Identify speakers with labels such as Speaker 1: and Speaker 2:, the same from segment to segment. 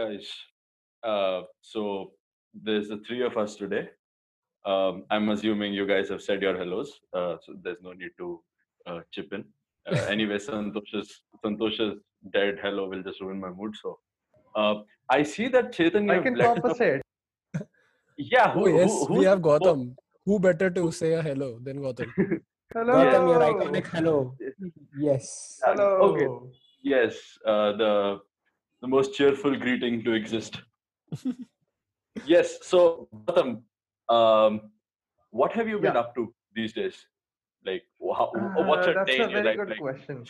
Speaker 1: guys. Uh, so there's the three of us today. Um, I'm assuming you guys have said your hellos, uh, so there's no need to uh, chip in. Uh, anyway, Santosh's Santosh's dead hello will just ruin my mood. So uh, I see that Chetan.
Speaker 2: I can
Speaker 1: left up-
Speaker 2: compensate.
Speaker 1: Yeah.
Speaker 3: Oh yes,
Speaker 1: who,
Speaker 3: we have
Speaker 1: who-
Speaker 3: Gautam. Who better to say a hello than Gautam?
Speaker 2: Hello.
Speaker 4: Your iconic hello. Yes.
Speaker 2: Hello.
Speaker 1: Okay. Yes, uh, the the most cheerful greeting to exist. yes. So, Gautam, um, what have you been
Speaker 2: Yeah.
Speaker 1: up to these days? Like, how, what's
Speaker 2: Uh,
Speaker 1: your
Speaker 2: that's
Speaker 1: day
Speaker 2: a
Speaker 1: in your
Speaker 2: very
Speaker 1: life
Speaker 2: good
Speaker 1: like?
Speaker 2: question.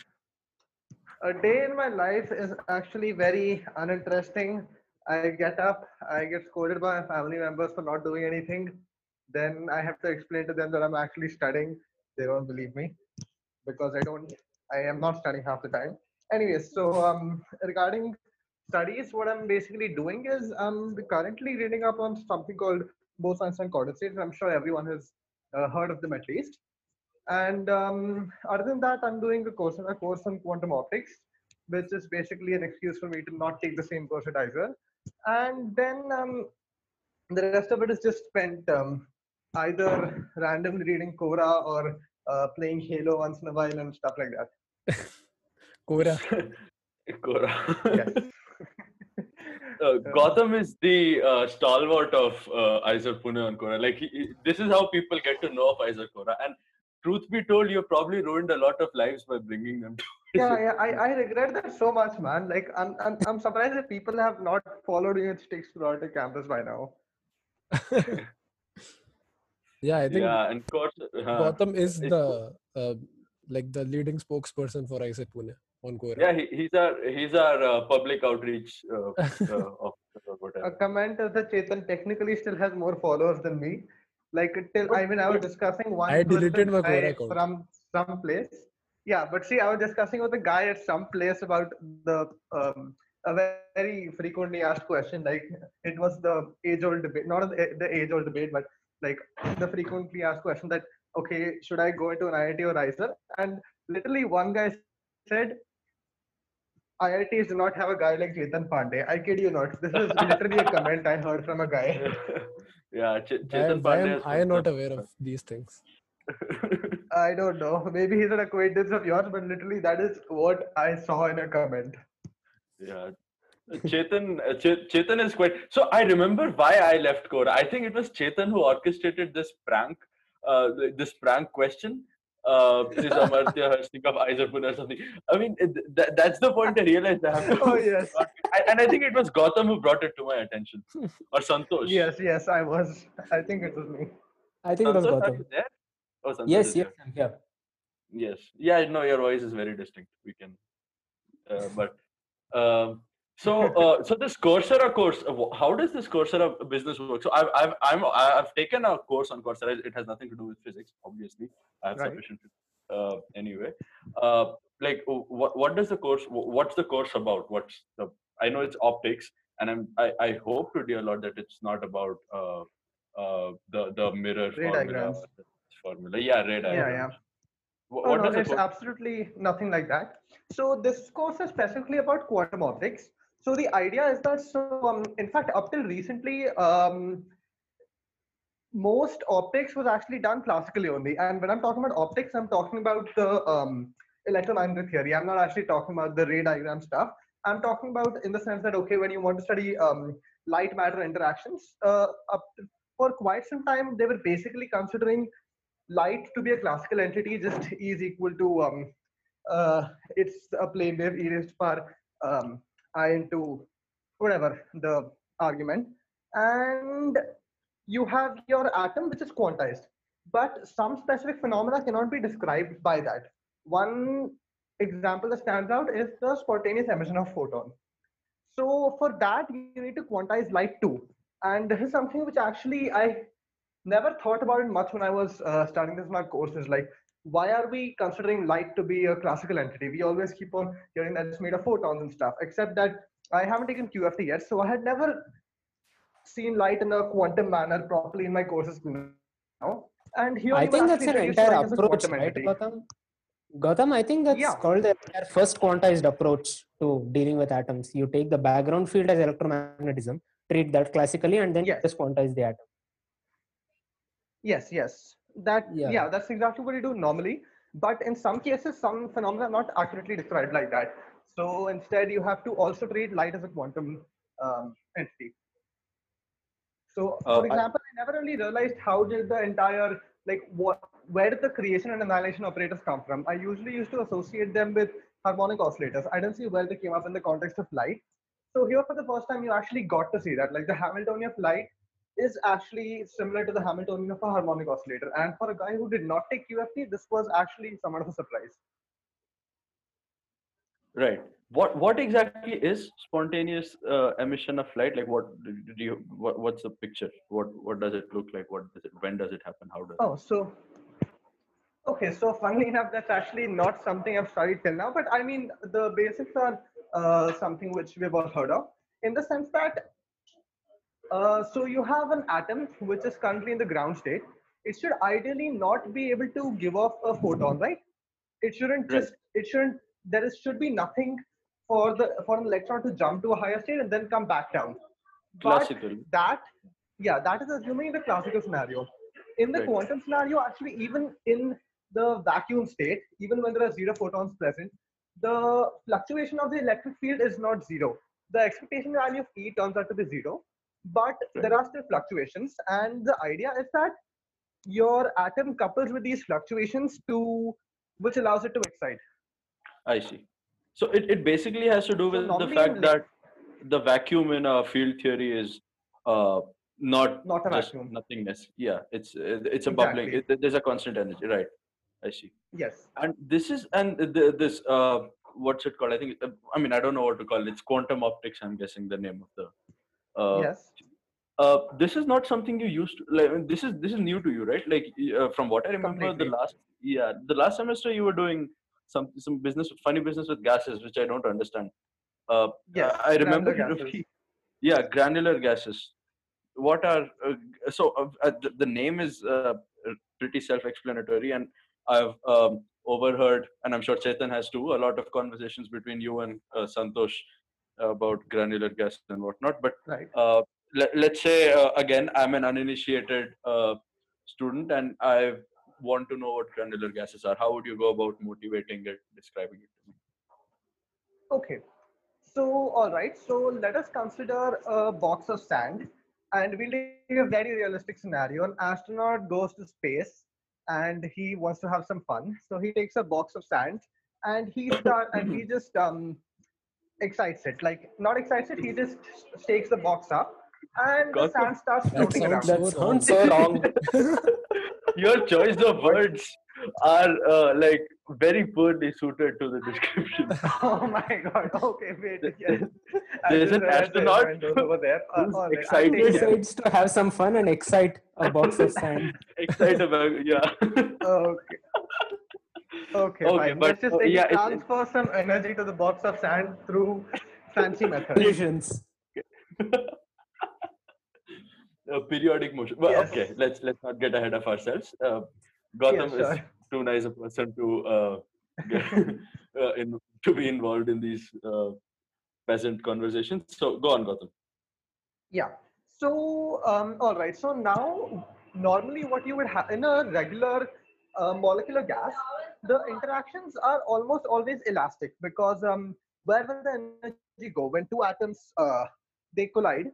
Speaker 2: A day in my life is actually very uninteresting. I get up, I get scolded by my family members for not doing anything. Then I have to explain to them that I'm actually studying. They don't believe me because I don't. I am not studying half the time. Anyways, so um, regarding studies, what I'm basically doing is I'm currently reading up on something called Bose-Einstein condensates. I'm sure everyone has uh, heard of them at least. And um, other than that, I'm doing a course, a course on quantum optics, which is basically an excuse for me to not take the same course at IISER. And then um, the rest of it is just spent um, either randomly reading Quora or uh, playing Halo once in a while and stuff like that.
Speaker 3: Quora.
Speaker 1: Quora.
Speaker 2: Yes.
Speaker 1: uh, Gautam is the uh, stalwart of uh, IISER Pune and Quora. Like, he, he- this is how people get to know of IISER Quora. And truth be told, you probably ruined a lot of lives by bringing them to
Speaker 2: yeah, yeah, I, I regret that so much, man. Like, I'm, I'm, I'm surprised that people have not followed you at Sticks throughout the campus by now.
Speaker 3: yeah, I think
Speaker 1: yeah, and of course, uh,
Speaker 3: Gautam is the uh, like the leading spokesperson for IISER Pune on Quora.
Speaker 1: yeah, he, he's our he's our uh, public outreach uh, uh, officer or
Speaker 2: A comment is that Chetan technically still has more followers than me. Like till I mean I was discussing one
Speaker 3: I deleted my Quora account.
Speaker 2: from some place. Yeah, but see, I was discussing with a guy at some place about the um, a very frequently asked question. Like it was the age-old debate, not the the age-old debate, but like the frequently asked question that okay, should I go into an IIT or IISER? And literally one guy said, IITs do not have a guy like Chetan Pandey. I kid you not. This is literally a comment I heard from a guy.
Speaker 1: yeah, Ch-
Speaker 3: Why,
Speaker 1: Chetan
Speaker 3: why
Speaker 1: Pandey.
Speaker 3: am I
Speaker 1: put
Speaker 3: not aware of these things?
Speaker 2: I don't know. Maybe he's an acquaintance of yours, but literally that is what I saw in a comment.
Speaker 1: Yeah. Chetan, uh, Che- Chetan is quite. So I remember why I left Quora. I think it was Chetan who orchestrated this prank, uh, this prank question. Uh, is Amartya Harsnik of Isarpur or something? I mean, it, th- that's the point I realized I have to.
Speaker 2: Oh, yes.
Speaker 1: I, and I think it was Gautam who brought it to my attention, or Santosh.
Speaker 2: Yes, yes, I was. I think it was me.
Speaker 4: I think it was
Speaker 1: Santosh, are
Speaker 4: Gautam.
Speaker 1: there? Oh, Santosh
Speaker 4: Yes, yes,
Speaker 1: here.
Speaker 4: I'm here.
Speaker 1: Yes. Yeah, no, your voice is very distinct. We can, uh, but um, so uh, so this Coursera course, uh, how does this Coursera business work? So I've I've I'm I've taken a course on Coursera. It has nothing to do with physics, obviously. I have
Speaker 2: Right.
Speaker 1: sufficient. Uh, anyway, uh, like what what does the course? What's the course about? What's the? I know it's optics, and I'm I, I hope to dear Lord that it's not about uh, uh, the the mirror
Speaker 2: Ray
Speaker 1: formula.
Speaker 2: diagrams.
Speaker 1: or the Formula, yeah, ray
Speaker 2: Yeah,
Speaker 1: diagrams.
Speaker 2: yeah.
Speaker 1: Wh-
Speaker 2: Oh,
Speaker 1: what
Speaker 2: no, it's absolutely nothing like that. So this course is specifically about quantum optics. So the idea is that, so um, in fact, up till recently, um, most optics was actually done classically only. And when I'm talking about optics, I'm talking about the um, electromagnetic theory. I'm not actually talking about the ray diagram stuff. I'm talking about in the sense that, okay, when you want to study um, light matter interactions, uh, up for quite some time, they were basically considering light to be a classical entity just E is equal to um, uh, it's a plane wave e raised to power um, i into whatever the argument. And you have your atom which is quantized. But some specific phenomena cannot be described by that. One example that stands out is the spontaneous emission of photon. So for that you need to quantize light too. And this is something which actually i never thought about it much when I was uh, studying this my courses. Like, why are we considering light to be a classical entity? We always keep on hearing that it's made of photons and stuff, except that I haven't taken QFT yet, so I had never seen light in a quantum manner properly in my courses now. And here
Speaker 4: I think that's an entire
Speaker 2: light as a
Speaker 4: approach, right. Gautam? Gautam, I think that's
Speaker 2: Yeah.
Speaker 4: called the their first quantized approach to dealing with atoms. You take the background field as electromagnetism, treat that classically, and then
Speaker 2: Yes.
Speaker 4: just quantize the atom.
Speaker 2: Yes, yes. That
Speaker 4: Yeah.
Speaker 2: yeah. that's exactly what you do normally. But in some cases, some phenomena are not accurately described like that. So instead, you have to also treat light as a quantum um, entity. So,
Speaker 1: Uh,
Speaker 2: for
Speaker 1: I-
Speaker 2: example, I, never really realized how did the entire like what where did the creation and annihilation operators come from? I usually used to associate them with harmonic oscillators. I didn't see where they came up in the context of light. So here, for the first time, you actually got to see that, like the Hamiltonian of light is actually similar to the Hamiltonian of a harmonic oscillator. And for a guy who did not take QFT, this was actually somewhat of a surprise.
Speaker 1: Right. What what exactly is spontaneous uh, emission of light? Like what do you what, what's the picture? What what does it look like? What does it when does it happen? How does
Speaker 2: Oh, so okay. So funnily enough, that's actually not something I've studied till now. But I mean, the basics are uh, something which we've all heard of, in the sense that uh, so you have an atom which is currently in the ground state. It should ideally not be able to give off a photon, right? It shouldn't
Speaker 1: Right.
Speaker 2: just. It shouldn't. There is should be nothing for the for an electron to jump to a higher state and then come back down. But
Speaker 1: classical?
Speaker 2: that yeah that is assuming the classical scenario in the
Speaker 1: Right.
Speaker 2: quantum scenario actually even in the vacuum state even when there are zero photons present the fluctuation of the electric field is not zero the expectation value of e turns out to be zero but there are still fluctuations and the idea is that your atom couples with these fluctuations to which allows it to excite
Speaker 1: I see. So it, it basically has to do
Speaker 2: So
Speaker 1: with the fact that the vacuum in a field theory is uh, not
Speaker 2: not a vacuum
Speaker 1: nothingness. Yeah, it's it's a bubbling. It, there's a constant energy, right? I see.
Speaker 2: yes
Speaker 1: And this is and the, this uh, what's it called? I think I mean I don't know what to call it. It's quantum optics. I'm guessing the name of the. Uh,
Speaker 2: yes.
Speaker 1: uh, this is not something you used to like this is this is new to you right? Like uh, from what i remember
Speaker 2: Completely.
Speaker 1: the last yeah the last semester you were doing some some business funny business with gases which i don't understand. Uh
Speaker 2: yes
Speaker 1: i remember
Speaker 2: granular gases.
Speaker 1: yeah granular gases. What are uh, so uh, uh, the, the name is uh, pretty self-explanatory and i've um, overheard and i'm sure chetan has too a lot of conversations between you and uh, santosh about granular gas and whatnot but
Speaker 2: right
Speaker 1: uh, let, let's say uh, again i'm an uninitiated uh, student and i want to know what granular gases are how would you go about motivating it describing it to me
Speaker 2: Okay. So, all right. So, let us consider a box of sand and we'll take a very realistic scenario. An astronaut goes to space and he wants to have some fun. So, he takes a box of sand and he start and he just um excites it. Like, not excites it, he just stakes the box up and the sand starts floating around.
Speaker 4: That sounds so wrong.
Speaker 1: your choice of words are uh, like very poorly suited to the description
Speaker 2: oh my god. Okay, wait. Yes.
Speaker 1: There's an astronaut
Speaker 2: over there. Uh,
Speaker 1: who's
Speaker 2: all right,
Speaker 1: excited.
Speaker 4: He decides to have some fun and excite a box of sand.
Speaker 1: excited about yeah
Speaker 2: Okay. Okay,
Speaker 1: Okay,
Speaker 2: fine.
Speaker 1: but,
Speaker 2: Let's just
Speaker 1: uh, yeah,
Speaker 2: transfer some energy to the box of sand through fancy methods.
Speaker 4: Collisions.
Speaker 1: a periodic motion well
Speaker 2: Yes.
Speaker 1: okay let's let's not get ahead of ourselves uh, Gautam
Speaker 2: Yeah,
Speaker 1: is too nice a person to uh, get, uh, in, to be involved in these uh, peasant conversations. So go on, Gautam.
Speaker 2: Yeah. So, um, all right. So now, normally what you would have in a regular uh, molecular gas, the interactions are almost always elastic because um, where will the energy go when two atoms uh, they collide?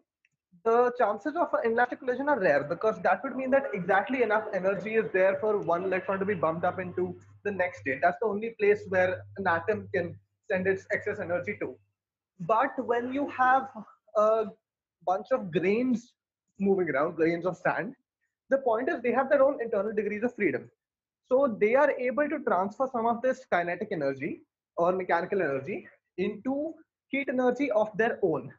Speaker 2: The chances of an inelastic collision are rare because that would mean that exactly enough energy is there for one electron to be bumped up into the next state. That's the only place where an atom can send its excess energy to. But when you have a bunch of grains moving around, grains of sand, the point is they have their own internal degrees of freedom. So they are able to transfer some of this kinetic energy or mechanical energy into heat energy of their own.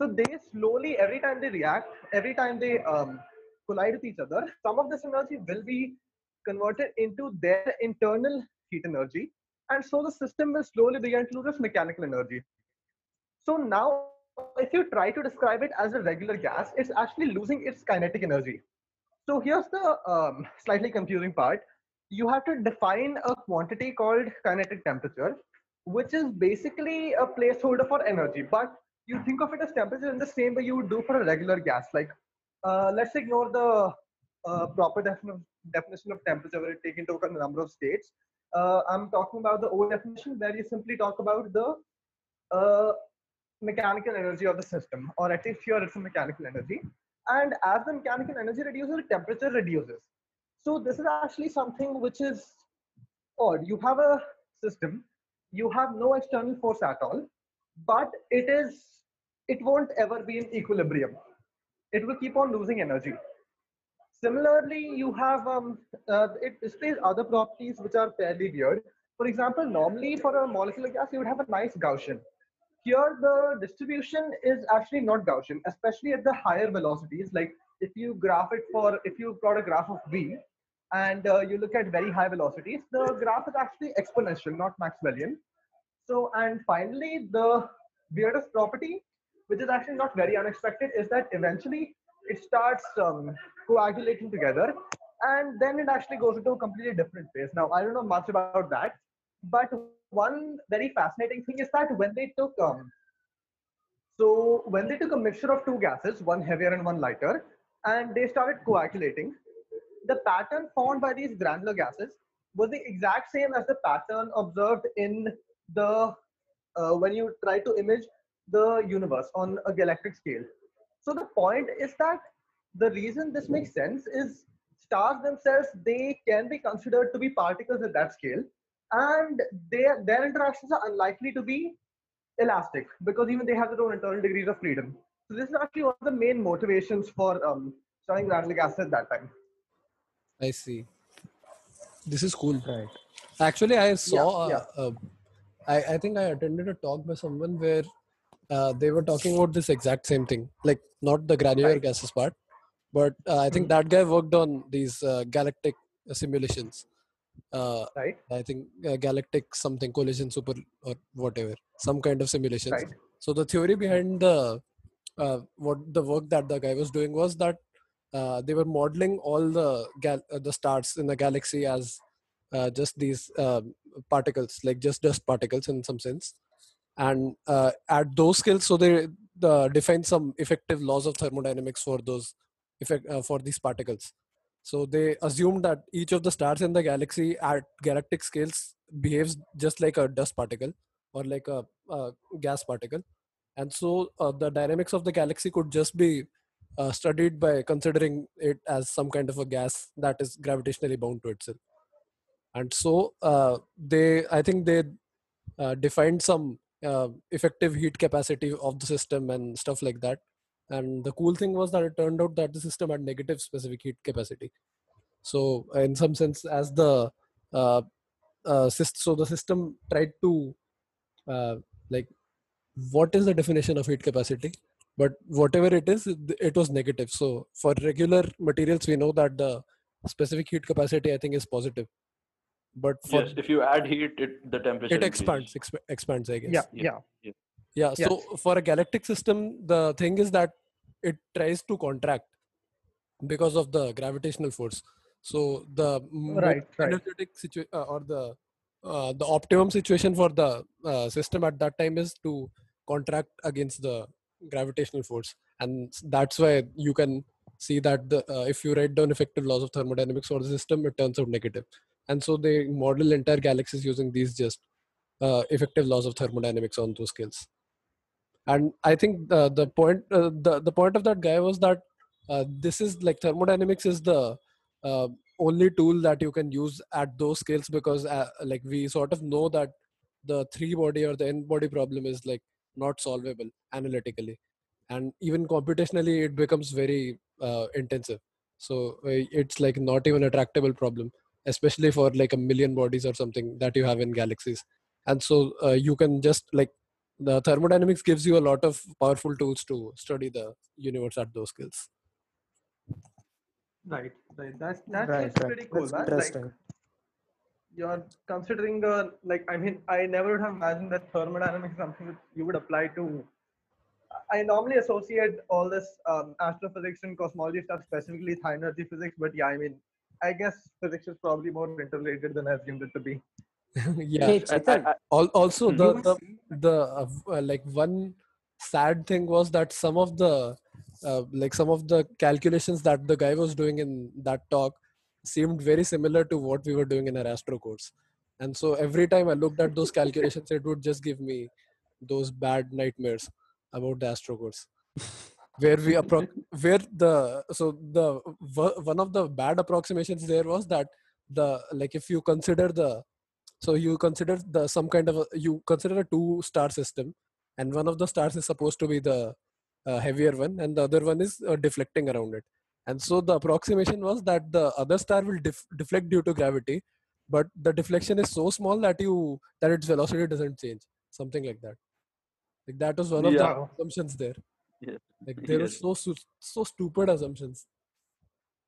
Speaker 2: So they slowly, every time they react, every time they um, collide with each other, some of this energy will be converted into their internal heat energy. And so the system will slowly begin to lose mechanical energy. So now, if you try to describe it as a regular gas, it's actually losing its kinetic energy. So here's the um, slightly confusing part. You have to define a quantity called kinetic temperature, which is basically a placeholder for energy. But you think of it as temperature in the same way you would do for a regular gas. Like, uh, let's ignore the uh, proper definition definition of temperature where you take into account the number of states. Uh, I'm talking about the old definition where you simply talk about the uh, mechanical energy of the system, or at least here it's a mechanical energy. And as the mechanical energy reduces, the temperature reduces. So this is actually something which is odd. You have a system, you have no external force at all, but it is it won't ever be in equilibrium. It will keep on losing energy. Similarly, you have um, uh, it displays other properties which are fairly weird. For example, normally for a molecular gas, you would have a nice Gaussian. Here, the distribution is actually not Gaussian, especially at the higher velocities. Like if you graph it for, if you plot a graph of V and uh, you look at very high velocities, the graph is actually exponential, not Maxwellian. So, and finally, the weirdest property, which is actually not very unexpected, is that eventually it starts um, coagulating together and then it actually goes into a completely different phase. Now, I don't know much about that, but one very fascinating thing is that when they took, um, so when they took a mixture of two gases, one heavier and one lighter, and they started coagulating, the pattern found by these granular gases was the exact same as the pattern observed in the uh, when you try to image the universe on a galactic scale. So the point is that the reason this makes sense is stars themselves they can be considered to be particles at that scale, and their their interactions are unlikely to be elastic because even they have their own internal degrees of freedom. So this is actually one of the main motivations for um, studying granular gases at that time.
Speaker 3: I see. This is cool.
Speaker 4: Right.
Speaker 3: Actually, I saw.
Speaker 2: yeah.
Speaker 3: Uh, uh, I I think I attended a talk by someone where uh, they were talking about this exact same thing, like not the granular
Speaker 2: Right.
Speaker 3: gases part, but uh, I think
Speaker 2: Mhm.
Speaker 3: that guy worked on these uh, galactic simulations. Uh,
Speaker 2: Right.
Speaker 3: I think uh, galactic something collision super or whatever, some kind of simulations.
Speaker 2: Right.
Speaker 3: So the theory behind the uh, what the work that the guy was doing was that uh, they were modeling all the gal- uh, the stars in the galaxy as uh, just these um, particles, like just dust particles in some sense, and uh, at those scales, so they the define some effective laws of thermodynamics for those effect uh, for these particles. So they assumed that each of the stars in the galaxy at galactic scales behaves just like a dust particle or like a, a gas particle, and so uh, the dynamics of the galaxy could just be uh, studied by considering it as some kind of a gas that is gravitationally bound to itself. And so uh, they, I think they uh, defined some uh, effective heat capacity of the system and stuff like that. And the cool thing was that it turned out that the system had negative specific heat capacity. So in some sense, as the uh, uh, so the system tried to like what is the definition of heat capacity but whatever it is it it was negative so for regular materials we know that the specific heat capacity i think is positive but for
Speaker 1: yes, if you add heat, it the temperature
Speaker 3: it expands exp- expands i guess
Speaker 2: Yeah.
Speaker 1: Yeah.
Speaker 2: Yeah.
Speaker 3: yeah
Speaker 2: Yes.
Speaker 3: so for a galactic system the thing is that it tries to contract because of the gravitational force so the
Speaker 2: Right. Right.
Speaker 3: energetic situation uh, or the uh, the optimum situation for the uh, system at that time is to contract against the gravitational force. And that's why you can see that the uh, if you write down effective laws of thermodynamics for the system it turns out negative. And so they model entire galaxies using these just uh, effective laws of thermodynamics on those scales. And i think the the point uh, the the point of that guy was that uh, this is like thermodynamics is the uh, only tool that you can use at those scales because uh, like we sort of know that the three body or the n body problem is like not solvable analytically and even computationally it becomes very uh, intensive so uh, it's like not even a tractable problem especially for like a million bodies or something that you have in galaxies and so uh, you can just like the thermodynamics gives you a lot of powerful tools to study the universe at those scales
Speaker 2: Right. Right. That's that's
Speaker 4: right,
Speaker 2: just
Speaker 4: right.
Speaker 2: pretty cool.
Speaker 4: That's
Speaker 2: man. Like,
Speaker 4: interesting.
Speaker 2: You're considering uh, like i mean i never would have imagined that thermodynamics is something that you would apply to i normally associate all this um, astrophysics and cosmology stuff specifically with high energy physics but yeah i mean I guess physics is probably more interrelated than I assumed it to be.
Speaker 3: yeah
Speaker 4: Hey,
Speaker 1: I-
Speaker 4: Chetan,
Speaker 1: I-
Speaker 3: Al- also
Speaker 1: Mhm.
Speaker 3: the the, the uh, uh, like one sad thing was that some of the uh, like some of the calculations that the guy was doing in that talk seemed very similar to what we were doing in our astro course. And so every time i looked at those calculations it would just give me those bad nightmares about the astro course. Where we appro- where the so the one of the bad approximations there was that the like if you consider the so you consider the some kind of a, you consider a two star system and one of the stars is supposed to be the uh, heavier one and the other one is uh, deflecting around it and so the approximation was that the other star will def- deflect due to gravity but the deflection is so small that you that its velocity doesn't change something like that like that was one of the assumptions there
Speaker 1: Yeah.
Speaker 3: like there were
Speaker 1: Yes.
Speaker 3: so so stupid assumptions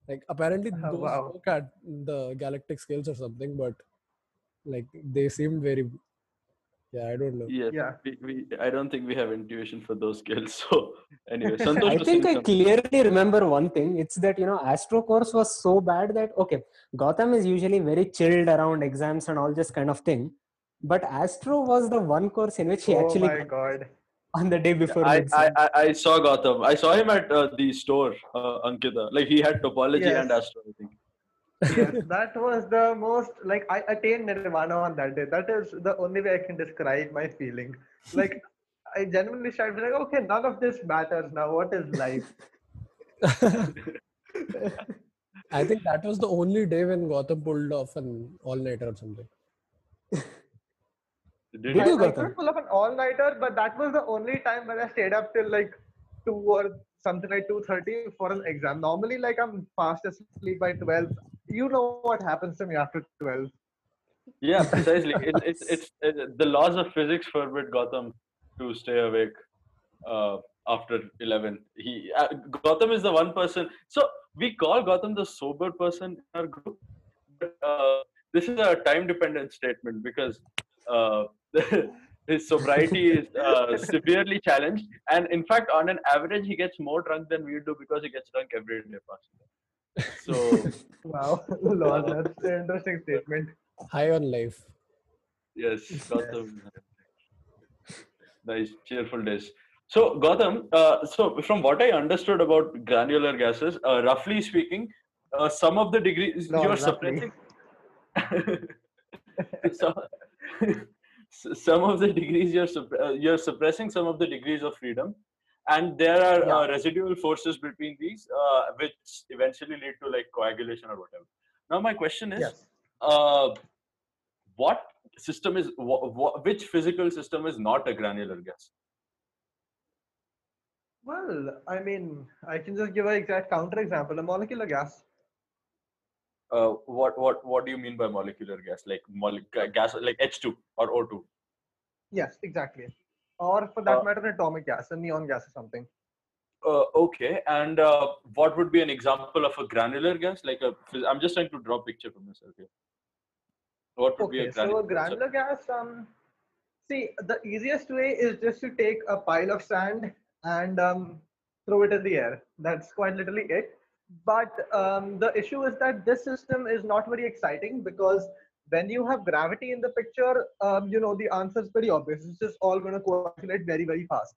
Speaker 3: like apparently
Speaker 2: Oh,
Speaker 3: those
Speaker 2: wow.
Speaker 3: work at the galactic scales or something but like they seemed very yeah i don't know
Speaker 1: Yes,
Speaker 2: Yeah.
Speaker 1: we, we, I don't think we have intuition for those skills. So anyway, Santosh
Speaker 4: I think I
Speaker 1: something.
Speaker 4: clearly remember one thing. It's that you know Astro course was so bad that okay, Gautam is usually very chilled around exams and all this kind of thing, but Astro was the one course in which he
Speaker 2: oh
Speaker 4: actually
Speaker 2: my god.
Speaker 4: on the day before.
Speaker 1: I,
Speaker 4: the
Speaker 1: I. I, I saw Gautam. I saw him at uh, the store, uh, Ankita. Like he had topology and
Speaker 2: Yes.
Speaker 1: astro. I think.
Speaker 2: Yes, that was the most like I attained nirvana on that day. That is the only way I can describe my feeling. Like I genuinely started like, okay, none of this matters now. What is life?
Speaker 3: i think that was the only day when gautam pulled off an all-nighter or something
Speaker 1: Did
Speaker 4: Did
Speaker 1: he?
Speaker 2: I,
Speaker 4: you
Speaker 2: I
Speaker 4: Gautam?
Speaker 2: could pull up an all-nighter, but that was the only time when I stayed up till like two or something like two thirty for an exam. Normally, like I'm fast asleep by twelve. You know what happens to me after twelve.
Speaker 1: Yeah, precisely. it, it's it's it, the laws of physics forbid Gautam to stay awake uh, after eleven. He uh, Gautam is the one person. So we call Gautam the sober person in our group. But, uh, this is a time-dependent statement because uh, his sobriety is uh, severely challenged, and in fact, on an average, he gets more drunk than we do because he gets drunk every day. Pastor. So
Speaker 2: Wow, Lord, that's an interesting statement.
Speaker 3: high on life
Speaker 1: Yes, Gautam. nice, cheerful days. So, Gautam, uh, so from what I understood about granular gases, uh, roughly speaking, uh, some of the degrees
Speaker 2: No,
Speaker 1: you're suppressing. so, some of the degrees you're supp- uh, you're suppressing some of the degrees of freedom, and there are uh, residual forces between these, uh, which eventually lead to like coagulation or whatever. Now, my question is,
Speaker 2: Yes.
Speaker 1: uh, what system is wh- wh- which physical system is not a granular gas
Speaker 2: Well, I mean, I can just give an exact counter example A molecular gas.
Speaker 1: uh, what what what do you mean by molecular gas like mole- ga- gas like h2 or o2
Speaker 2: Yes, exactly. Or for that
Speaker 1: Uh,
Speaker 2: matter, an atomic gas, a neon gas or something.
Speaker 1: uh, okay and uh, what would be an example of a granular gas like a i'm just trying to draw a picture for myself here what would be
Speaker 2: Okay,
Speaker 1: a
Speaker 2: so
Speaker 1: granular,
Speaker 2: a granular gas, um, see, the easiest way is just to take a pile of sand and um, throw it in the air. That's quite literally it. But um, the issue is that this system is not very exciting because when you have gravity in the picture, um, you know, the answer is pretty obvious. It's just all going to coagulate very, very fast.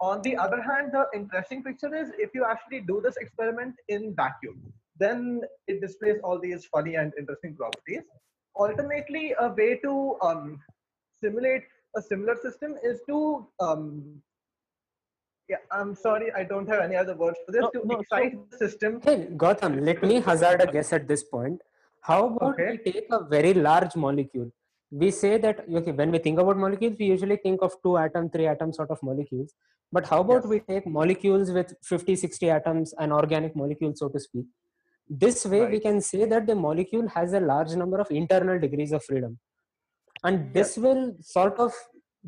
Speaker 2: On the other hand, the interesting picture is if you actually do this experiment in vacuum, then it displays all these funny and interesting properties alternately a way to um, simulate a similar system is to um, yeah i'm sorry i don't have any other words for this
Speaker 1: No,
Speaker 2: to
Speaker 1: no, so-
Speaker 2: the system
Speaker 4: Hey, Gautam, let me hazard a guess at this point. How about
Speaker 2: Okay.
Speaker 4: we take a very large molecule? We say that okay, when we think about molecules, we usually think of two atom, three atom sort of molecules. But how about
Speaker 2: Yes.
Speaker 4: we take molecules with 50, 60 atoms, an organic molecule, so to speak? This way, we can say that the molecule has a large number of internal degrees of freedom. And this will sort of,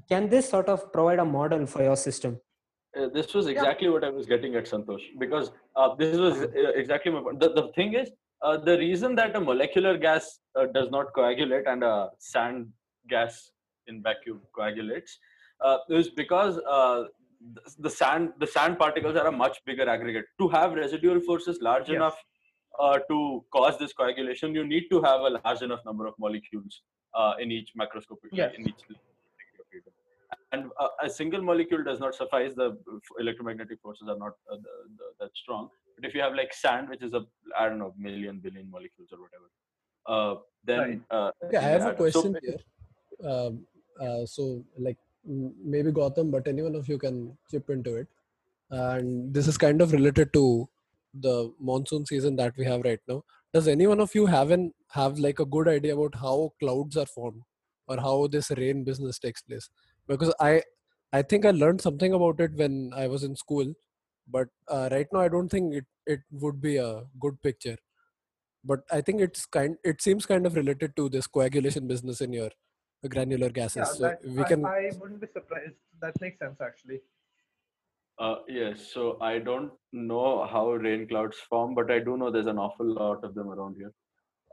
Speaker 4: can this sort of provide a model for your system?
Speaker 1: Uh, this was exactly what I was getting at, Santosh, because uh, this was uh, exactly my point. The, the thing is, uh, the reason that a molecular gas uh, does not coagulate and a sand gas in vacuum coagulates uh, is because uh, the, the sand the sand particles are a much bigger aggregate. To have residual forces large
Speaker 2: Yes.
Speaker 1: enough uh, to cause this coagulation, you need to have a large enough number of molecules uh, in each macroscopic,
Speaker 2: Yes.
Speaker 1: in each and a single molecule does not suffice. The electromagnetic forces are not uh, the, the, that strong. But if you have like sand, which is a I don't know million billion molecules or whatever, uh, then uh,
Speaker 3: Okay, I have a
Speaker 1: add up. So-
Speaker 3: question here. Um, uh, so, like, maybe Gautam, but anyone of you can chip into it. And this is kind of related to the monsoon season that we have right now. Does any one of you have an have like a good idea about how clouds are formed or how this rain business takes place? Because I I think I learned something about it when I was in school, but uh, right now I don't think it it would be a good picture. But I think it's kind it seems kind of related to this coagulation business in your granular gases.
Speaker 2: Yeah,
Speaker 3: so
Speaker 2: that,
Speaker 3: we can
Speaker 2: I, I wouldn't be surprised. That makes sense actually.
Speaker 1: Uh, yes, so I don't know how rain clouds form, but I do know there's an awful lot of them around here.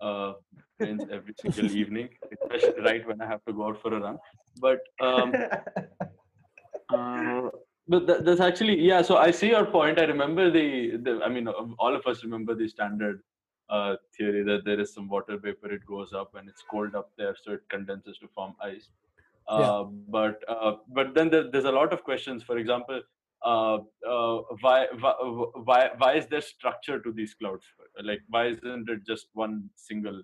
Speaker 1: Uh, rains every single evening, especially right when I have to go out for a run. But um, uh, but th- that's actually yeah. So I see your point. I remember the, the I mean, all of us remember the standard uh, theory that there is some water vapor, it goes up and it's cold up there, so it condenses to form ice. Uh,
Speaker 3: Yeah.
Speaker 1: But uh, but then there, there's a lot of questions. For example, uh, uh, why, why why why is there structure to these clouds? Like why isn't it just one single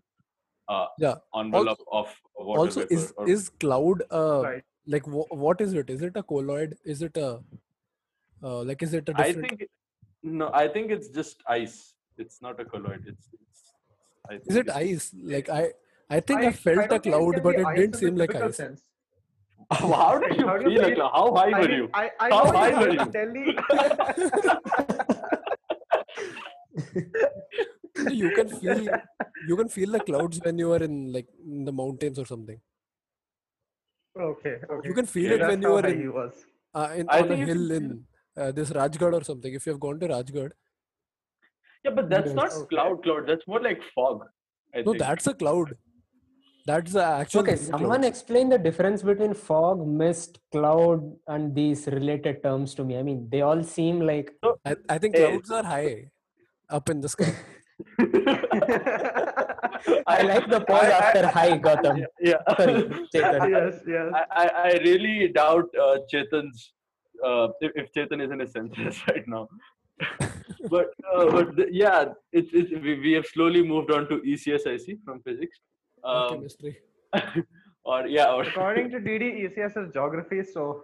Speaker 1: uh,
Speaker 3: Yeah.
Speaker 1: envelope of water
Speaker 3: also
Speaker 1: vapor?
Speaker 3: is
Speaker 1: or-
Speaker 3: is cloud uh
Speaker 2: right.
Speaker 3: Like wh- what is it? Is it a colloid? Is it a uh, like is it a
Speaker 1: I
Speaker 3: different?
Speaker 1: think no, I think it's just ice. It's not a colloid. It's, it's I
Speaker 3: is it
Speaker 1: it's-
Speaker 3: ice? Like I I think I,
Speaker 2: I
Speaker 3: felt a
Speaker 2: don't think it
Speaker 3: cloud, but it didn't seem like ice.
Speaker 2: sense.
Speaker 1: How did you
Speaker 2: How
Speaker 1: feel? Like,
Speaker 2: it?
Speaker 1: how high
Speaker 2: I
Speaker 1: were
Speaker 2: mean,
Speaker 1: you?
Speaker 2: I, I
Speaker 1: How high were you?
Speaker 2: Delhi.
Speaker 3: you can feel you can feel the clouds when you are in like in the mountains or something.
Speaker 2: Okay, okay.
Speaker 3: You can feel
Speaker 1: Yeah,
Speaker 3: it when you
Speaker 2: how
Speaker 3: are in
Speaker 2: he was.
Speaker 3: uh, in on a
Speaker 1: think you can
Speaker 3: hill in uh, this Rajgarh or something. If you have gone to Rajgarh,
Speaker 1: Yeah, but that's not
Speaker 2: Yes.
Speaker 1: cloud. Cloud. That's more like fog. I
Speaker 3: no,
Speaker 1: think.
Speaker 3: that's a cloud. That's the actual.
Speaker 4: Okay, someone
Speaker 3: clouds.
Speaker 4: explain the difference between fog, mist, cloud, and these related terms to me. I mean, they all seem like
Speaker 3: I, I think
Speaker 1: Hey.
Speaker 3: clouds are high up in the sky.
Speaker 4: I like the pause
Speaker 1: I- I-
Speaker 4: after high, Gautam.
Speaker 1: yeah.
Speaker 4: Sorry, Chetan.
Speaker 2: yes, yes.
Speaker 1: I, I, I really doubt uh, Chetan's uh, if, if Chetan is in his senses right now. but uh, but the, yeah, it's, it's we, we have slowly moved on to ECSIC from physics. Um,
Speaker 3: chemistry.
Speaker 1: or yeah, or,
Speaker 2: According to DD, ECS is geography, so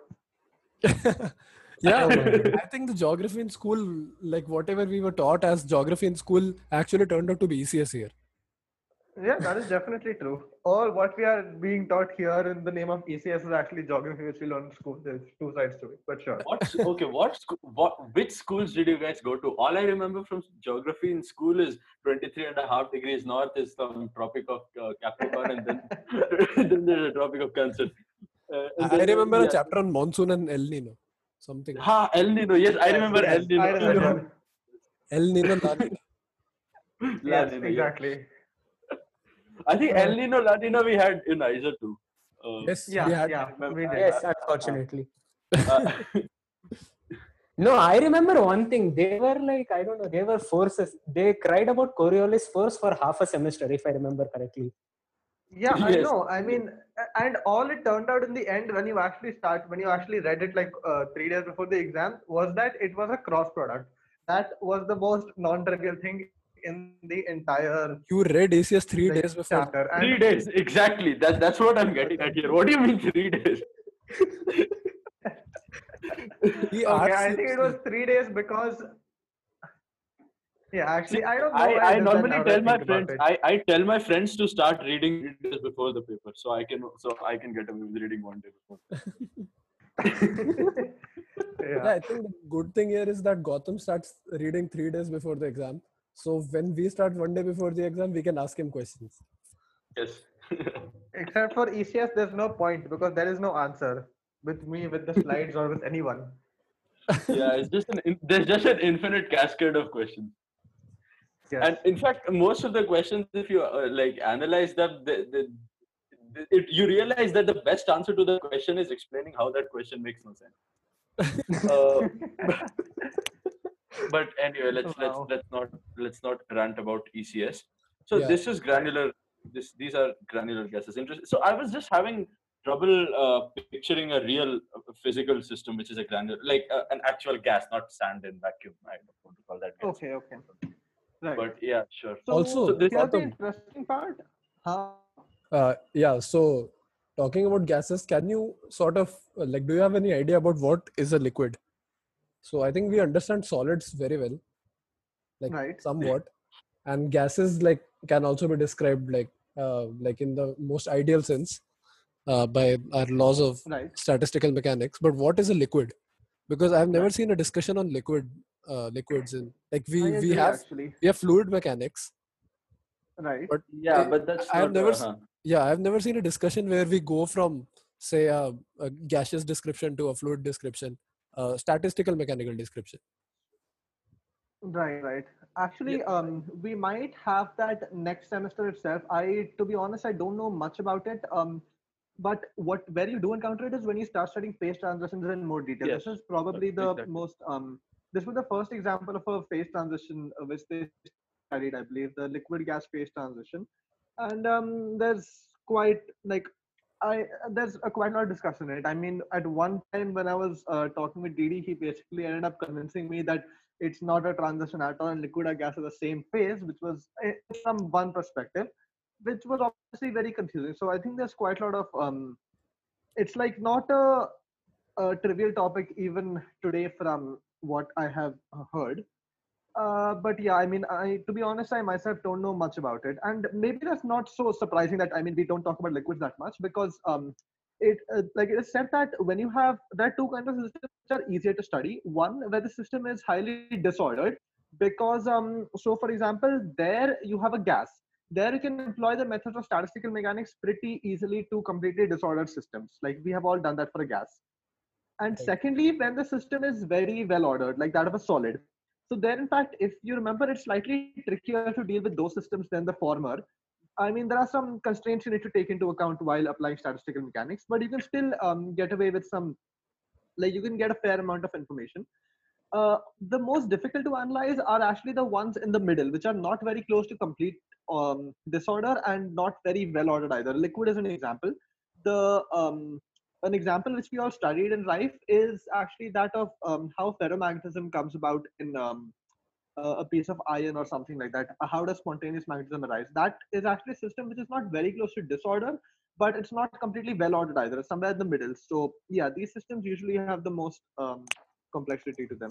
Speaker 3: yeah,
Speaker 4: my God.
Speaker 3: I think the geography in school, like whatever we were taught as geography in school, actually turned out to be ECS here.
Speaker 2: yeah, that is definitely true. All what we are being taught here in the name of ECS is actually geography, which we learn in school. There's two sides to it, but sure.
Speaker 1: what okay what scho- what which schools did you guys go to all i remember from geography in school is 23 and a half degrees north is some tropic of uh, capricorn and then then there's a tropic of cancer uh,
Speaker 3: I
Speaker 1: then-
Speaker 3: remember
Speaker 1: yeah.
Speaker 3: a chapter on monsoon and El Nino. Something.
Speaker 1: ha el nino yes i remember el nino
Speaker 2: I remember.
Speaker 3: El Nino, La Nina.
Speaker 2: Yes, exactly.
Speaker 1: i think el nino la nina we had in IISER too uh,
Speaker 3: Yes,
Speaker 2: Yeah,
Speaker 3: we had.
Speaker 2: yeah, we did.
Speaker 4: Yes, unfortunately.
Speaker 1: uh,
Speaker 4: No, I remember one thing. They were like, I don't know, they were forces. They cried about Coriolis force for half a semester, if I remember correctly.
Speaker 2: Yeah, I know. I mean, a- and all it turned out in the end when you actually start, when you actually read it like uh, three days before the exam, was that it was a cross product. That was the most non-trivial thing in the entire
Speaker 3: You read ECS three
Speaker 2: like,
Speaker 3: days before.
Speaker 2: chapter.
Speaker 1: three
Speaker 2: And
Speaker 1: days exactly that that's what i'm getting at here what do you mean three days
Speaker 2: okay, I think it was three days because. Yeah, actually, I don't know.
Speaker 1: I,
Speaker 2: why
Speaker 1: I
Speaker 2: it is that
Speaker 1: normally tell my friends. I, I tell my friends to start reading three days before the paper so I can so I can get away with reading one day before.
Speaker 3: Yeah,
Speaker 2: yeah.
Speaker 3: I think the good thing here is that Gautam starts reading three days before the exam. So when we start one day before the exam, we can ask him questions.
Speaker 1: Yes.
Speaker 2: Except for ECS, there's no point because there is no answer with me, with the slides, or with anyone.
Speaker 1: yeah, it's just an there's just an infinite cascade of questions.
Speaker 2: Yes.
Speaker 1: And in fact, most of the questions, if you uh, like analyze them, the, the, the, it, you realize that the best answer to the question is explaining how that question makes no sense. Uh, but anyway, let's let's let's not let's not rant about ECS. So
Speaker 3: Yeah.
Speaker 1: this is granular. This these are granular gases. Interesting. So I was just having trouble uh, picturing a real uh, physical system, which is a granular, like uh, an actual gas, not sand in vacuum. I don't want to call that. gas.
Speaker 2: Okay, okay. Right.
Speaker 1: But yeah, sure.
Speaker 2: so,
Speaker 3: Also,
Speaker 1: So this-
Speaker 2: is the interesting part. Huh?
Speaker 3: Uh, yeah. So, talking about gases, can you sort of uh, like, do you have any idea about what is a liquid? So, I think we understand solids very well, like
Speaker 2: Right.
Speaker 3: somewhat, and gases like can also be described like, uh, like in the most ideal sense, uh, by our laws of
Speaker 2: Right.
Speaker 3: statistical mechanics. But what is a liquid? Because I've never seen a discussion on liquid, uh, liquids in like we we
Speaker 2: agree,
Speaker 3: have
Speaker 2: actually.
Speaker 3: we have fluid mechanics,
Speaker 2: Right.
Speaker 3: but
Speaker 1: Yeah,
Speaker 3: I-
Speaker 1: but that's
Speaker 3: I have never
Speaker 1: uh-huh.
Speaker 3: yeah i've never seen a discussion where we go from say a, a gaseous description to a fluid description a statistical mechanical description
Speaker 2: Right, right. Actually, um, we might have that next semester itself. I, to be honest, I don't know much about it. Um, but what where you do encounter it is when you start studying phase transitions in more detail.
Speaker 1: Yes,
Speaker 2: This is probably the
Speaker 1: exactly.
Speaker 2: most um, this was the first example of a phase transition uh, which they studied, I believe, the liquid gas phase transition. And um, there's quite like I there's a quite a lot of discussion in it. I mean, at one time when I was uh, talking with Didi, he basically ended up convincing me that it's not a transition at all, and liquid and gas are the same phase, which was eh, from one perspective, which was obviously very confusing. So I think there's quite a lot of um, it's like not a, a trivial topic even today from what I have heard. Uh, but yeah, I mean, I to be honest, I myself don't know much about it, and maybe that's not so surprising that I mean we don't talk about liquids that much because um, it uh, like it is said that when you have there are two kinds of systems which are easier to study. One where the system is highly disordered because um, so for example, there you have a gas. There you can employ the methods of statistical mechanics pretty easily to completely disordered systems. Like we have all done that for a gas. And secondly, when the system is very well ordered, like that of a solid, so there, in fact, if you remember, it's slightly trickier to deal with those systems than the former. I mean, there are some constraints you need to take into account while applying statistical mechanics, but you can still um, get away with some, like you can get a fair amount of information. Uh, the most difficult to analyze are actually the ones in the middle, which are not very close to complete um, disorder and not very well ordered either. Liquid is an example. The um, an example which we all studied in Reif is actually that of um, how ferromagnetism comes about in um, uh, a piece of iron or something like that. Uh, How does spontaneous magnetism arise? That is actually a system which is not very close to disorder, but it's not completely well ordered either. It's somewhere in the middle. So yeah, these systems usually have the most um, complexity to them.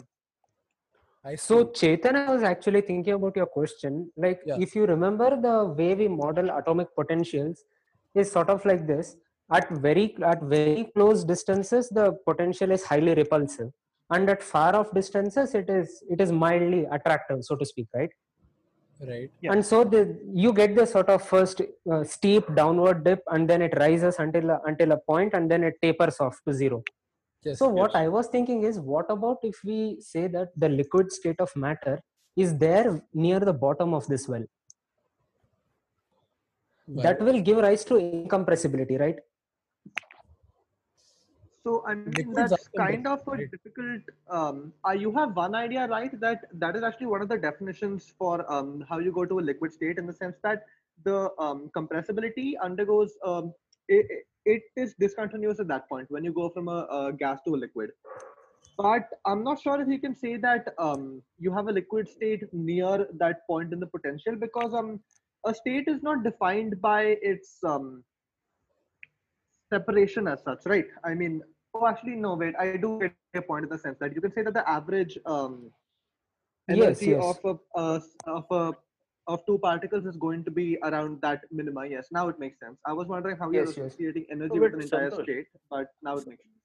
Speaker 3: i
Speaker 4: So
Speaker 3: see.
Speaker 4: Chetan, I was actually thinking about your question. Like,
Speaker 3: Yeah.
Speaker 4: if you remember the way we model atomic potentials, is sort of like this. At very at very close distances, the potential is highly repulsive, and at far off distances, it is it is mildly attractive, so to speak, right?
Speaker 3: right
Speaker 2: Yeah.
Speaker 4: And so the you get the sort of first uh, steep downward dip, and then it rises until a, until a point, and then it tapers off to zero.
Speaker 3: yes
Speaker 4: So what
Speaker 1: Yes.
Speaker 4: I was thinking is, what about if we say that the liquid state of matter is there near the bottom of this well?
Speaker 3: Well,
Speaker 4: That will give rise to incompressibility, right?
Speaker 2: So I mean that's kind of a difficult. Um, uh, you have one idea, right? That that is actually one of the definitions for um, how you go to a liquid state, in the sense that the um, compressibility undergoes. Um, it, it is discontinuous at that point when you go from a, a gas to a liquid. But I'm not sure if you can say that um, you have a liquid state near that point in the potential because um, a state is not defined by its um, separation as such, right? I mean, oh, actually, no, wait, I do get your point in the sense that you can say that the average um, energy
Speaker 4: yes.
Speaker 2: of a uh, of a of two particles is going to be around that minima. Yes, now it makes sense. I was wondering how you're
Speaker 4: Yes, yes.
Speaker 2: associating energy
Speaker 1: Oh,
Speaker 2: with an entire
Speaker 1: Santosh-
Speaker 2: state, but now it makes sense.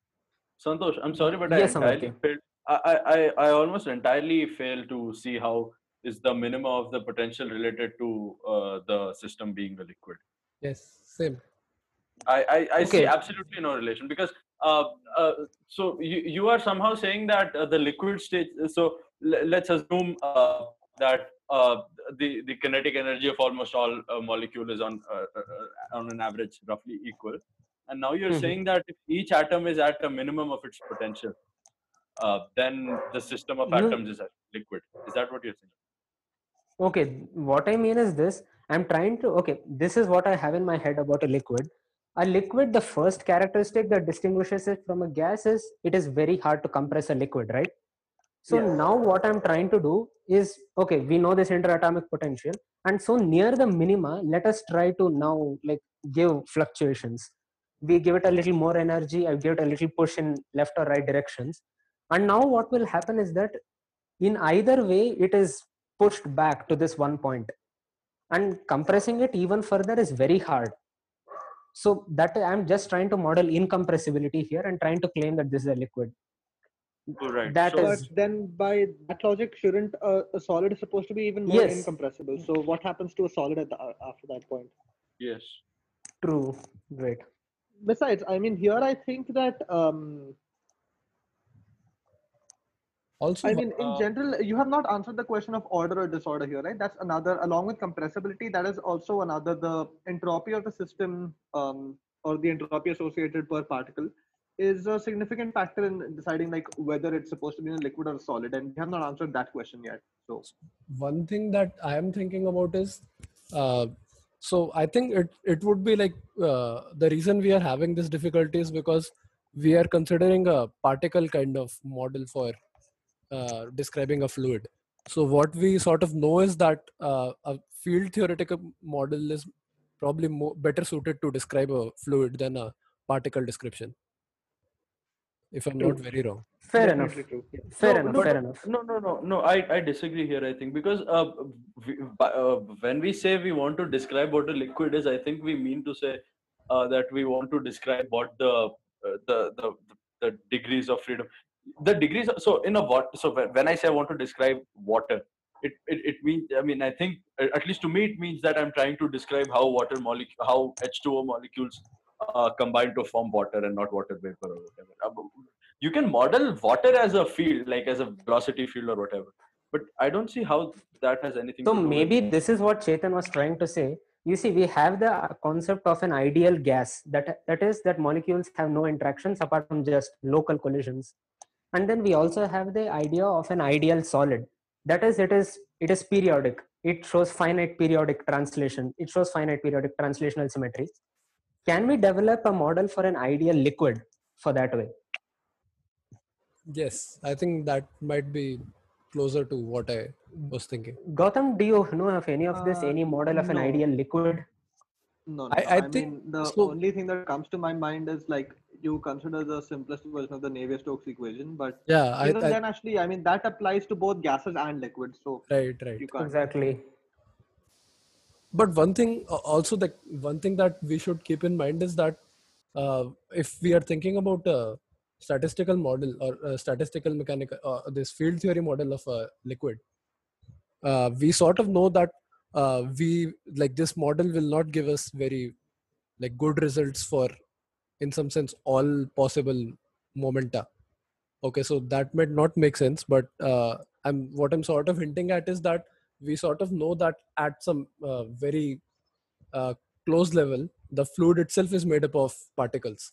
Speaker 1: Santosh, I'm sorry, but
Speaker 4: Yes,
Speaker 1: I entirely
Speaker 4: Amartya.
Speaker 1: failed. I, I, I I almost entirely fail to see how is the minimum of the potential related to uh, the system being a liquid.
Speaker 3: yes same
Speaker 1: I, I, I see absolutely no relation because uh, uh, so you, you are somehow saying that uh, the liquid state. So l- let's assume uh, that uh, the the kinetic energy of almost all uh, molecule is on uh, uh, on an average roughly equal, and now you're
Speaker 4: Mhm.
Speaker 1: saying that if each atom is at a minimum of its potential, uh, then the system of
Speaker 4: No.
Speaker 1: atoms is liquid. Is that what you're saying?
Speaker 4: okay what i mean is this i'm trying to okay this is what i have in my head about a liquid a liquid the first characteristic that distinguishes it from a gas is it is very hard to compress a liquid right? So
Speaker 2: Yes.
Speaker 4: now what i'm trying to do is okay we know this interatomic potential and so near the minima let us try to now like give fluctuations. We give it a little more energy i give it a little push in left or right directions. And now what will happen is that in either way it is pushed back to this one point. And compressing it even further is very hard so that i'm just trying to model incompressibility here and trying to claim that this is a liquid
Speaker 1: right.
Speaker 4: That
Speaker 1: so,
Speaker 4: is-
Speaker 2: But then, by that logic, shouldn't a, a solid is supposed to be even more
Speaker 4: Yes.
Speaker 2: incompressible? So, what happens to a solid at the, after that point?
Speaker 1: yes.
Speaker 4: true right
Speaker 2: Besides, I mean, here I think that um,
Speaker 3: Also,
Speaker 2: I mean, in
Speaker 1: Uh,
Speaker 2: general, you have not answered the question of order or disorder here, right? That's another, along with compressibility, that is also another, the entropy of the system um, or the entropy associated per particle is a significant factor in deciding like whether it's supposed to be in a liquid or a solid. And we have not answered that question yet. So,
Speaker 3: one thing that I am thinking about is, uh, so I think it it would be like uh, the reason we are having this difficulty is because we are considering a particle kind of model for uh, describing a fluid. So what we sort of know is that uh, a field theoretical model is probably more, better suited to describe a fluid than a particle description. If I'm not very wrong.
Speaker 4: fair enough
Speaker 2: true. Yeah.
Speaker 4: fair
Speaker 1: No,
Speaker 4: enough
Speaker 1: no,
Speaker 4: fair
Speaker 1: no,
Speaker 4: enough
Speaker 1: No, no, no, no. I, I disagree here. I think because uh, we, uh, when we say we want to describe what a liquid is, I think we mean to say uh, that we want to describe what the uh, the, the the degrees of freedom, the degrees. So in a what? So when, I say I want to describe water, it, it it means. I mean, I think uh, at least to me it means that I'm trying to describe how water molecule, how H2O molecules uh, combine to form water and not water vapor or whatever. Uh, you can model water as a field, like as a velocity field or whatever. But I don't see how that has anything
Speaker 4: so
Speaker 1: to do with-
Speaker 4: maybe this is what chetan was trying to say you see we have the uh, concept of an ideal gas that that is that molecules have no interactions apart from just local collisions and then we also have the idea of an ideal solid that is it is it is periodic it shows finite periodic translation it shows finite periodic translational symmetry can we develop a model for an ideal liquid for that way
Speaker 3: Yes, I think that might be closer to what I was thinking.
Speaker 4: Gautam, do you know of any of this,
Speaker 2: Uh,
Speaker 4: any model of an ideal liquid?
Speaker 2: No, no.
Speaker 3: I-
Speaker 2: I,
Speaker 3: I think-
Speaker 2: mean, the
Speaker 3: so-
Speaker 2: only thing that comes to my mind is like you consider the simplest version of the Navier-Stokes equation, but
Speaker 3: Yeah, I,
Speaker 2: even
Speaker 3: I
Speaker 2: then, actually, I mean, that applies to both gases and liquids. So
Speaker 3: right, right.
Speaker 2: you can't.
Speaker 4: Exactly.
Speaker 3: But one thing uh, also that one thing that we should keep in mind is that uh, if we are thinking about a statistical model or a statistical mechanical uh, this field theory model of a liquid, uh, we sort of know that uh, we like this model will not give us very like good results for in some sense all possible momenta. Okay so that might not make sense but uh, i'm what i'm sort of hinting at is that we sort of know that at some uh, very uh, close level the fluid itself is made up of particles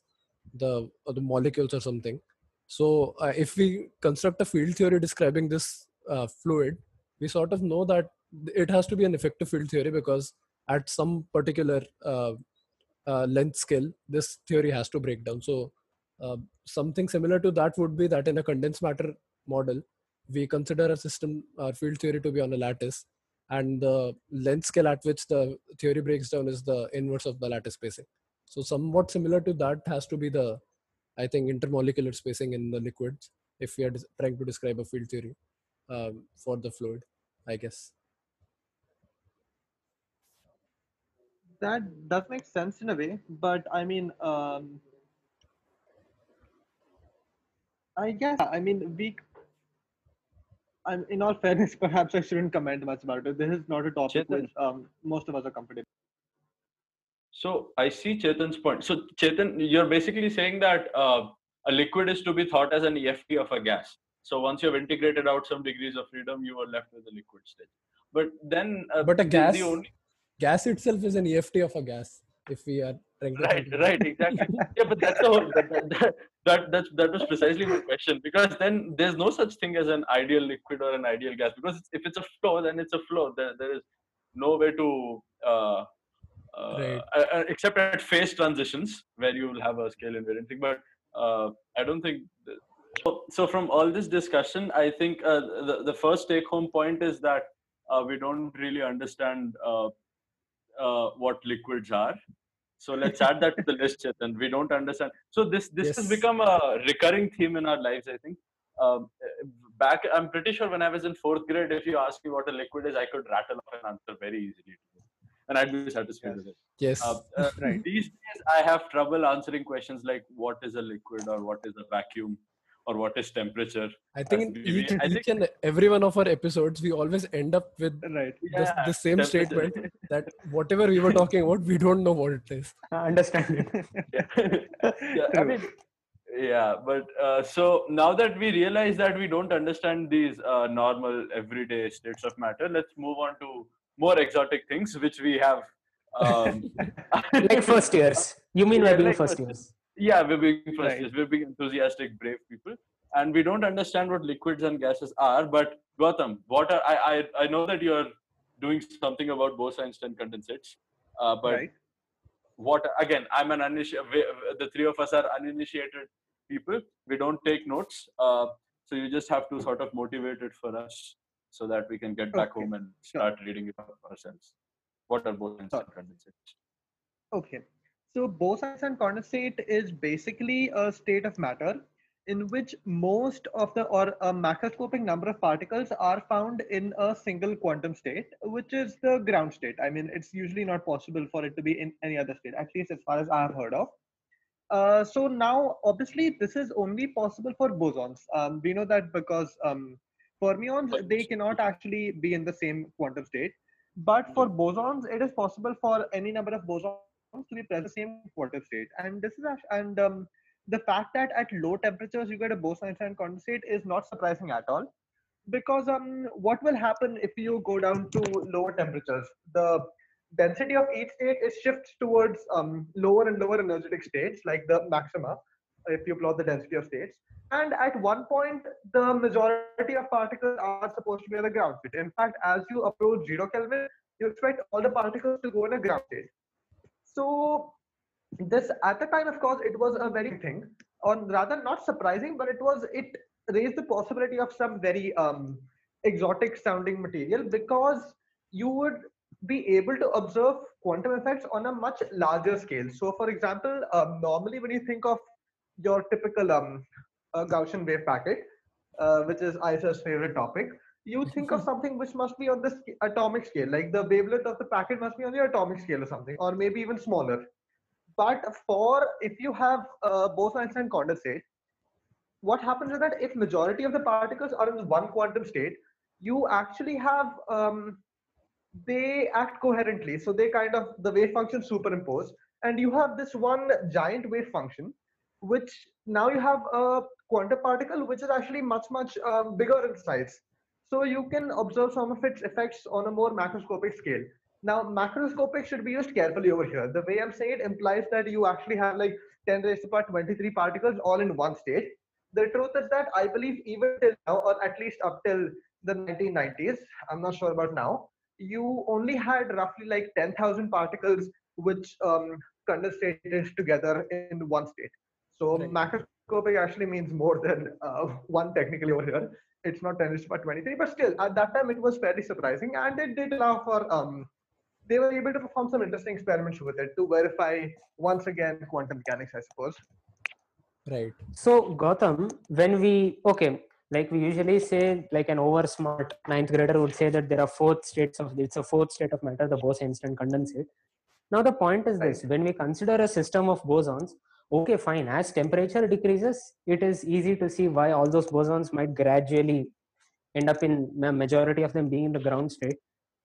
Speaker 3: the the molecules or something. So uh, if we construct a field theory describing this uh, fluid we sort of know that it has to be an effective field theory because at some particular uh, uh, length scale this theory has to break down. So uh, something similar to that would be that in a condensed matter model we consider a system or field theory to be on a lattice and the length scale at which the theory breaks down is the inverse of the lattice spacing. So somewhat similar to that has to be the i think intermolecular spacing in the liquids if we are trying to describe a field theory um, for the fluid i guess
Speaker 2: That does make sense in a way, but I mean, um, I guess I mean we. I'm in all fairness, perhaps I shouldn't comment much about it. This is not a topic
Speaker 1: Chetan.
Speaker 2: which um, most of us are comfortable.
Speaker 1: So I see Chetan's point. So Chetan, you're basically saying that uh, a liquid is to be thought as an EFT of a gas. So once you've integrated out some degrees of freedom, you are left with a liquid state. But then, uh,
Speaker 3: but a
Speaker 1: the-
Speaker 3: gas
Speaker 1: the only
Speaker 3: gas itself is an eft of a gas if we are
Speaker 1: right, right, exactly. yeah, but that's the whole. That, that, that, that that was precisely my question because then there's no such thing as an ideal liquid or an ideal gas because if it's a flow then it's a flow there, there is no way to uh, uh,
Speaker 3: Right.
Speaker 1: uh, uh, except at phase transitions where you will have a scale invariant thing but uh, i don't think th- so, so from all this discussion i think uh, the, the first take home point is that uh, we don't really understand uh, what liquids are so let's add that to the list and we don't understand so this this has become a recurring theme in our lives i think um, back i'm pretty sure when i was in fourth grade if you ask me what a liquid is i could rattle off an answer very easily and i'd be satisfied
Speaker 2: Yes.
Speaker 1: with it
Speaker 3: Yes.
Speaker 1: uh, uh,
Speaker 2: Right.
Speaker 1: These days, I have trouble answering questions like what is a liquid or what is a vacuum or what is temperature.
Speaker 3: I think in each,
Speaker 1: I
Speaker 3: each and every one of our episodes, we always end up with
Speaker 2: Right.
Speaker 3: this,
Speaker 1: Yeah,
Speaker 3: the same statement that whatever we were talking about, we don't know what it is.
Speaker 4: I understand it.
Speaker 1: yeah, yeah, I mean, yeah, but uh, so now that we realize that we don't understand these uh, normal everyday states of matter, let's move on to more exotic things, which we have. Um,
Speaker 4: like first years. You mean
Speaker 1: Yeah,
Speaker 4: we're being
Speaker 1: like
Speaker 4: first
Speaker 1: first
Speaker 4: years?
Speaker 1: yeah we're being first
Speaker 2: Right.
Speaker 1: years we're being enthusiastic brave people and we don't understand what liquids and gases are but Gautam what are I, I i know that you're doing something about Bose-Einstein condensates uh, but
Speaker 2: right.
Speaker 1: what again i'm an uninitiated the three of us are uninitiated people. We don't take notes. Uh, so you just have to sort of motivate it for us so that we can get back
Speaker 2: Okay,
Speaker 1: home and
Speaker 2: sure.
Speaker 1: start reading it ourselves. What are Bose-Einstein condensates
Speaker 2: Okay. So Bose-Einstein condensate is basically a state of matter in which most of the or a macroscopic number of particles are found in a single quantum state, which is the ground state. I mean, it's usually not possible for it to be in any other state, at least as far as I have heard of. Uh, so now, obviously, this is only possible for bosons. Um, we know that because um, fermions they cannot actually be in the same quantum state. But for bosons, it is possible for any number of bosons to be present in the same quantum state. And this is actually, and um, the fact that at low temperatures you get a Bose-Einstein condensate is not surprising at all, because um, what will happen if you go down to lower temperatures? The density of each state is shifts towards um, lower and lower energetic states, like the maxima, if you plot the density of states. And at one point, the majority of particles are supposed to be at the ground state. In fact, as you approach zero Kelvin, you expect all the particles to go in a ground state. So this at the time, of course, it was a very thing, or rather not surprising, but it was it raised the possibility of some very um, exotic sounding material because you would be able to observe quantum effects on a much larger scale. So, for example, um, normally when you think of your typical um, uh, Gaussian wave packet, uh, which is Isa's favorite topic, you think of something which must be on this atomic scale, like the wavelength of the packet must be on the atomic scale or something, or maybe even smaller. But for if you have uh, Bose-Einstein condensate, what happens is that if majority of the particles are in one quantum state, you actually have um, they act coherently. So they kind of the wave function superimpose, and you have this one giant wave function, which now you have a quantum particle which is actually much much um, bigger in size. So you can observe some of its effects on a more macroscopic scale. Now, macroscopic should be used carefully over here. The way I'm saying it implies that you actually have like 10 raised to power 23 particles all in one state. The truth is that I believe even till now, or at least up till the 1990s, I'm not sure about now, you only had roughly like 10,000 particles which um, condensated together in one state. So
Speaker 3: Right.
Speaker 2: macroscopic actually means more than uh, one technically over here. It's not 10 raised to power 23, but still at that time it was fairly surprising and it did allow for um, they were able to perform some interesting experiments with it to verify once again quantum mechanics, I suppose.
Speaker 3: Right.
Speaker 4: So Gautam, when we okay, like we usually say, like an over smart ninth grader would say that there are fourth states of it's a fourth state of matter, the Bose-Einstein condensate. Now the point is this: when we consider a system of bosons, okay, fine. As temperature decreases, it is easy to see why all those bosons might gradually end up in ma- majority of them being in the ground state.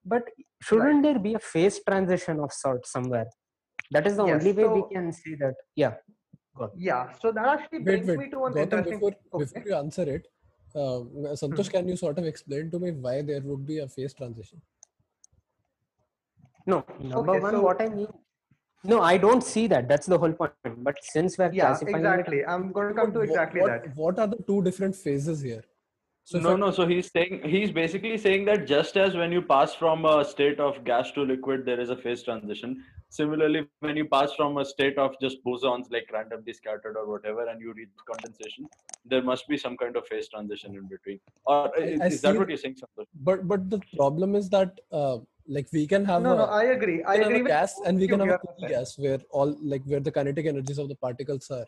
Speaker 4: But shouldn't there be a phase transition of sort somewhere? That is the
Speaker 2: Yes,
Speaker 4: only way we can say that. Yeah.
Speaker 2: Yeah, so that actually
Speaker 3: Wait,
Speaker 2: brings
Speaker 3: wait.
Speaker 2: me to an
Speaker 3: Gautam,
Speaker 2: interesting.
Speaker 3: before,
Speaker 2: okay.
Speaker 3: before you answer it, uh, Santosh,
Speaker 2: Mhm.
Speaker 3: can you sort of explain to me why there would be a phase transition?
Speaker 4: No, number
Speaker 2: Okay,
Speaker 4: one,
Speaker 2: so-
Speaker 4: what I mean, No, I don't see that. That's the whole point. But since we're
Speaker 2: Yeah,
Speaker 4: classifying it-
Speaker 2: exactly. I'm going to come to exactly
Speaker 3: what,
Speaker 2: that.
Speaker 3: What are the two different phases here? So
Speaker 1: no,
Speaker 3: I-
Speaker 1: no. So he's saying he's basically saying that just as when you pass from a state of gas to liquid, there is a phase transition. Similarly, when you pass from a state of just bosons like randomly scattered or whatever, and you reach condensation, there must be some kind of phase transition in between. Or is, is that what you're saying, Santosh?
Speaker 3: But but the problem is that uh, like we can have
Speaker 2: No,
Speaker 3: a,
Speaker 2: no, I agree. I
Speaker 3: we can have
Speaker 2: agree with
Speaker 3: gas and we can have a
Speaker 2: here,
Speaker 3: gas where all like where the kinetic energies of the particles are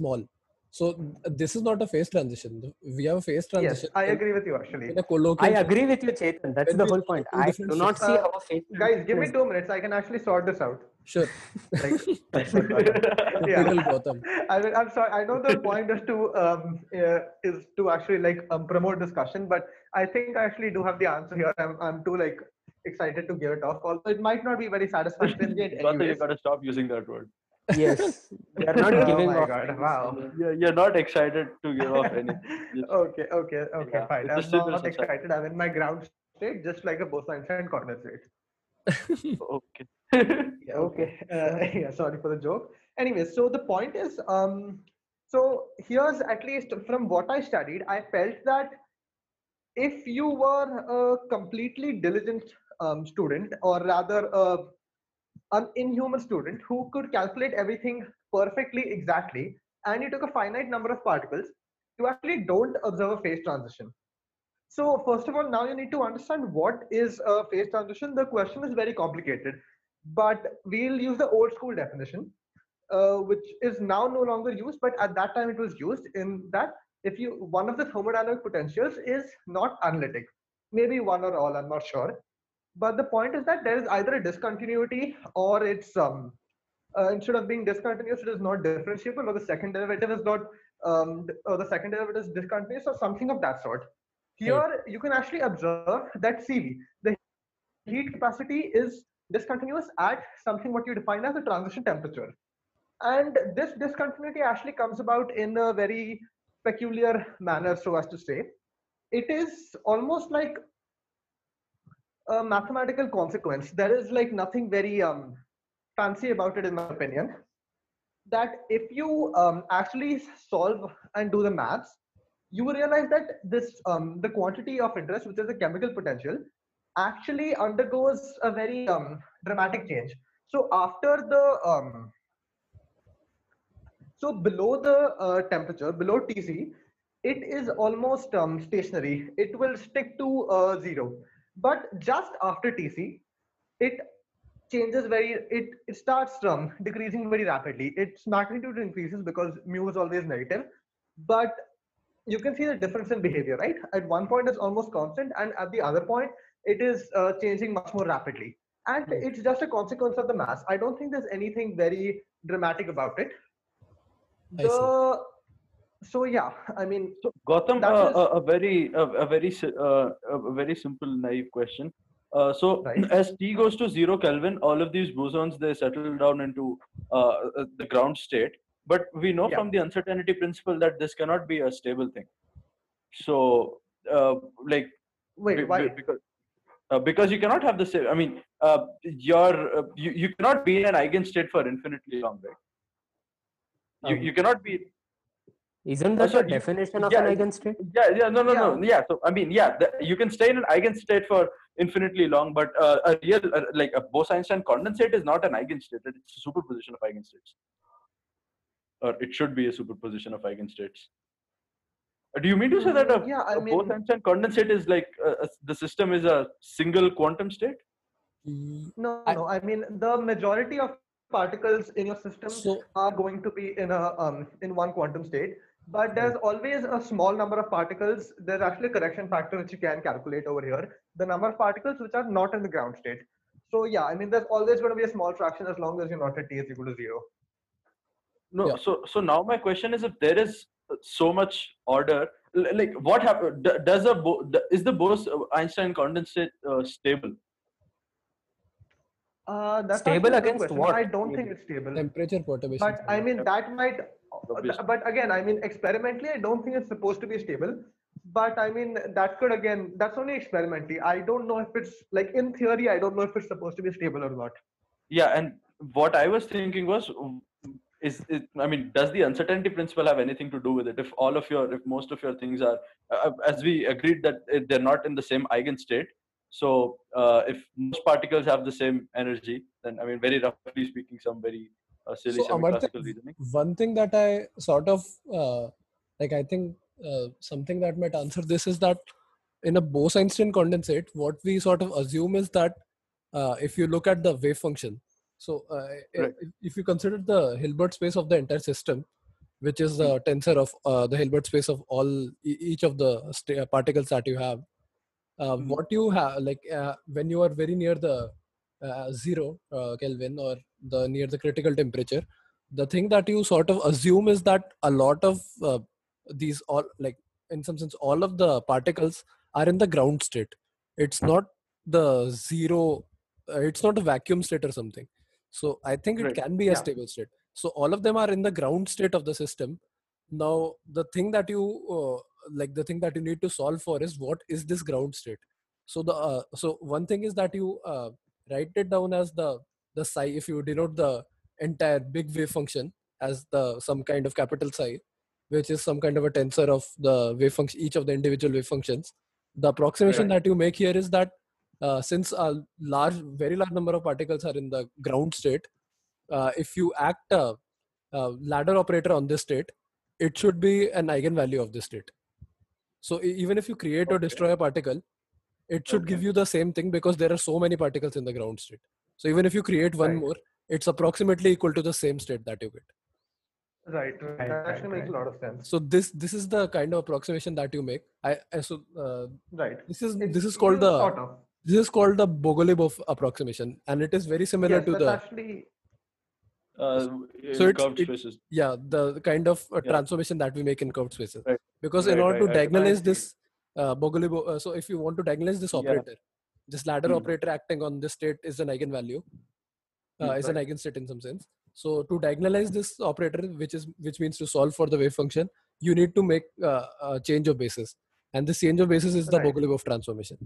Speaker 3: small. So this is not a phase transition. We have a phase transition.
Speaker 2: Yes,
Speaker 3: transition.
Speaker 2: I agree with you actually.
Speaker 3: In a
Speaker 4: I
Speaker 3: colloquial,
Speaker 4: agree with you, Chetan. That's the whole point. I do not see
Speaker 2: phases-
Speaker 4: how a phase
Speaker 2: Guys, give me two minutes. I can actually sort this out.
Speaker 3: sure.
Speaker 2: Like,
Speaker 3: Typical
Speaker 2: yeah.
Speaker 3: Gautam.
Speaker 2: I mean, I'm sorry. I know the point is to um, uh, is to actually like um, promote discussion, but I think I actually do have the answer here. I'm I'm too like excited to give it off. Although it might not be very satisfactory. yet
Speaker 1: Gautam, you
Speaker 2: anyways.
Speaker 1: gotta stop using that word.
Speaker 4: Yes. We are not
Speaker 2: Oh
Speaker 4: giving
Speaker 2: my
Speaker 4: off.
Speaker 2: God, wow.
Speaker 1: You're, you're not excited to give off any.
Speaker 2: okay, okay, okay,
Speaker 1: Yeah,
Speaker 2: fine. I'm
Speaker 1: just still
Speaker 2: not excited. I'm in my ground state, just like a Bose-Einstein condensate.
Speaker 1: okay.
Speaker 2: Yeah, okay. Uh, yeah, sorry for the joke. Anyway, so the point is, um, so here's at least from what I studied, I felt that if you were a completely diligent um, student, or rather a, an inhuman student who could calculate everything perfectly exactly, and you took a finite number of particles, you actually don't observe a phase transition. So first of all, now you need to understand what is a phase transition. The question is very complicated, but we'll use the old school definition, uh, which is now no longer used, but at that time it was used in that if you one of the thermodynamic potentials is not analytic, maybe one or all, I'm not sure. But the point is that there is either a discontinuity or it's um uh, instead of being discontinuous, it is not differentiable, or the second derivative is not um, or the second derivative is discontinuous, or something of that sort. Here you can actually observe that CV, the heat capacity is discontinuous at something what you define as the transition temperature. And this discontinuity actually comes about in a very peculiar manner, so as to say. It is almost like a mathematical consequence. There is like nothing very um, fancy about it, in my opinion. That if you um, actually solve and do the maths, you will realize that this um, the quantity of interest, which is the chemical potential, actually undergoes a very um, dramatic change. So after the um, so below the uh, temperature, below TC, it is almost um, stationary. It will stick to uh, zero. But just after TC, it changes very. It it starts from decreasing very rapidly. Its magnitude increases because mu is always negative, but you can see the difference in behavior, right? At one point, it's almost constant, and at the other point, it is uh, changing much more rapidly. And
Speaker 3: Hmm.
Speaker 2: it's just a consequence of the mass. I don't think there's anything very dramatic about it. The so yeah, I mean,
Speaker 1: So
Speaker 2: That
Speaker 1: uh,
Speaker 2: is-
Speaker 1: a, a very a, a very uh, a very simple naive question. Uh, so
Speaker 2: Right.
Speaker 1: as T goes to zero Kelvin, all of these bosons they settle down into uh, uh, the ground state. But we know
Speaker 2: Yeah.
Speaker 1: from the uncertainty principle that this cannot be a stable thing. So uh, like
Speaker 2: wait,
Speaker 1: be-
Speaker 2: why?
Speaker 1: be- because uh, because you cannot have the same. I mean, uh, your uh, you, you cannot be in an eigenstate for infinitely long, right? You
Speaker 4: Um,
Speaker 1: you cannot be
Speaker 4: Isn't
Speaker 1: Oh,
Speaker 4: that the
Speaker 1: sorry, you-
Speaker 4: definition of
Speaker 1: yeah,
Speaker 4: an eigenstate?
Speaker 1: Yeah, yeah, no, no, no.
Speaker 2: Yeah.
Speaker 1: Yeah, so I mean, yeah, the, you can stay in an eigenstate for infinitely long, but uh, a real, uh, like a Bose-Einstein condensate is not an eigenstate. It's a superposition of eigenstates, or it should be a superposition of eigenstates. Uh, Do you mean to say that a,
Speaker 2: Mm, yeah, I
Speaker 1: a
Speaker 2: mean-
Speaker 1: Bose-Einstein condensate is like uh, uh, the system is a single quantum state?
Speaker 2: No, no. I mean, the majority of particles in your system
Speaker 3: So
Speaker 2: are going to be in a um, in one quantum state but there's always a small number of particles there's actually a correction factor which you can calculate over here the number of particles which are not in the ground state so yeah i mean there's always going to be a small fraction as long as you're not at t is equal to zero
Speaker 1: No.
Speaker 3: Yeah.
Speaker 1: So, so now my question is, if there is uh, so much order, like what happened? Does a Bo- is the Bose-Einstein condensate uh, stable?
Speaker 2: uh, that's
Speaker 4: Stable
Speaker 2: actually a good
Speaker 4: against what?
Speaker 2: i don't think it's stable
Speaker 3: temperature perturbation.
Speaker 2: but i mean that might
Speaker 1: Obviously.
Speaker 2: But again i mean experimentally i don't think it's supposed to be stable. But i mean that could again that's only experimentally. I don't know if it's like in theory i don't know if it's supposed to be stable or not.
Speaker 1: Yeah, and what I was thinking was, is it, I mean, does the uncertainty principle have anything to do with it? If all of your, if most of your things are, uh, as we agreed that they're not in the same eigenstate, so uh, if most particles have the same energy, then I mean, very roughly speaking, some very uh,
Speaker 3: So, Amartya, one thing that I sort of uh, like, I think uh, something that might answer this is that in a Bose-Einstein condensate, what we sort of assume is that uh, if you look at the wave function, so uh,
Speaker 1: Right.
Speaker 3: if, if you consider the Hilbert space of the entire system, which is the tensor of uh, the Hilbert space of all each of the sta- particles that you have, uh,
Speaker 1: Mhm.
Speaker 3: what you have like uh, when you are very near the uh, zero uh, Kelvin or the near the critical temperature, the thing that you sort of assume is that a lot of uh, these all like in some sense all of the particles are in the ground state. It's not the zero. Uh, it's not a vacuum state or something. So I think it
Speaker 1: Right.
Speaker 3: can be a
Speaker 2: Yeah.
Speaker 3: stable state. So all of them are in the ground state of the system. Now the thing that you uh, like the thing that you need to solve for is what is this ground state so the uh, so one thing is that you uh, write it down as the the psi if you denote the entire big wave function as the some kind of capital psi which is some kind of a tensor of the wave function each of the individual wave functions. The approximation
Speaker 1: Right.
Speaker 3: that you make here is that uh, since a large very large number of particles are in the ground state uh, if you act a, a ladder operator on this state it should be an eigenvalue of this state. So even if you create or destroy a particle it should give you the same thing because there are so many particles in the ground state so even if you create one
Speaker 2: Right.
Speaker 3: more it's approximately equal to the same state that you get
Speaker 2: Right, right.
Speaker 4: Right,
Speaker 2: That
Speaker 4: right,
Speaker 2: actually makes a lot of sense.
Speaker 3: so this this is the kind of approximation that you make i, I so uh,
Speaker 2: Right.
Speaker 3: this is
Speaker 2: It's
Speaker 3: this is called the
Speaker 2: sort of.
Speaker 3: this is called the Bogoliubov approximation and it is very similar
Speaker 2: Yes,
Speaker 3: to
Speaker 2: that's
Speaker 3: the
Speaker 2: actually
Speaker 1: Uh,
Speaker 3: So
Speaker 1: in
Speaker 3: it's-
Speaker 1: curved
Speaker 3: it- yeah the kind of uh,
Speaker 1: Yeah.
Speaker 3: transformation that we make in curved spaces
Speaker 1: Right.
Speaker 3: because in order
Speaker 1: right,
Speaker 3: to
Speaker 1: I- I
Speaker 3: diagonalize
Speaker 1: see.
Speaker 3: this uh, Bogoliubov, uh, so if you want to diagonalize this
Speaker 1: Yeah.
Speaker 3: operator this ladder
Speaker 1: Hmm.
Speaker 3: operator acting on this state is an eigenvalue uh,
Speaker 1: Hmm,
Speaker 3: is an eigenstate in some sense so to diagonalize this operator which is which means to solve for the wave function you need to make uh, a change of basis and this change of basis is the
Speaker 2: Right.
Speaker 3: Bogoliubov transformation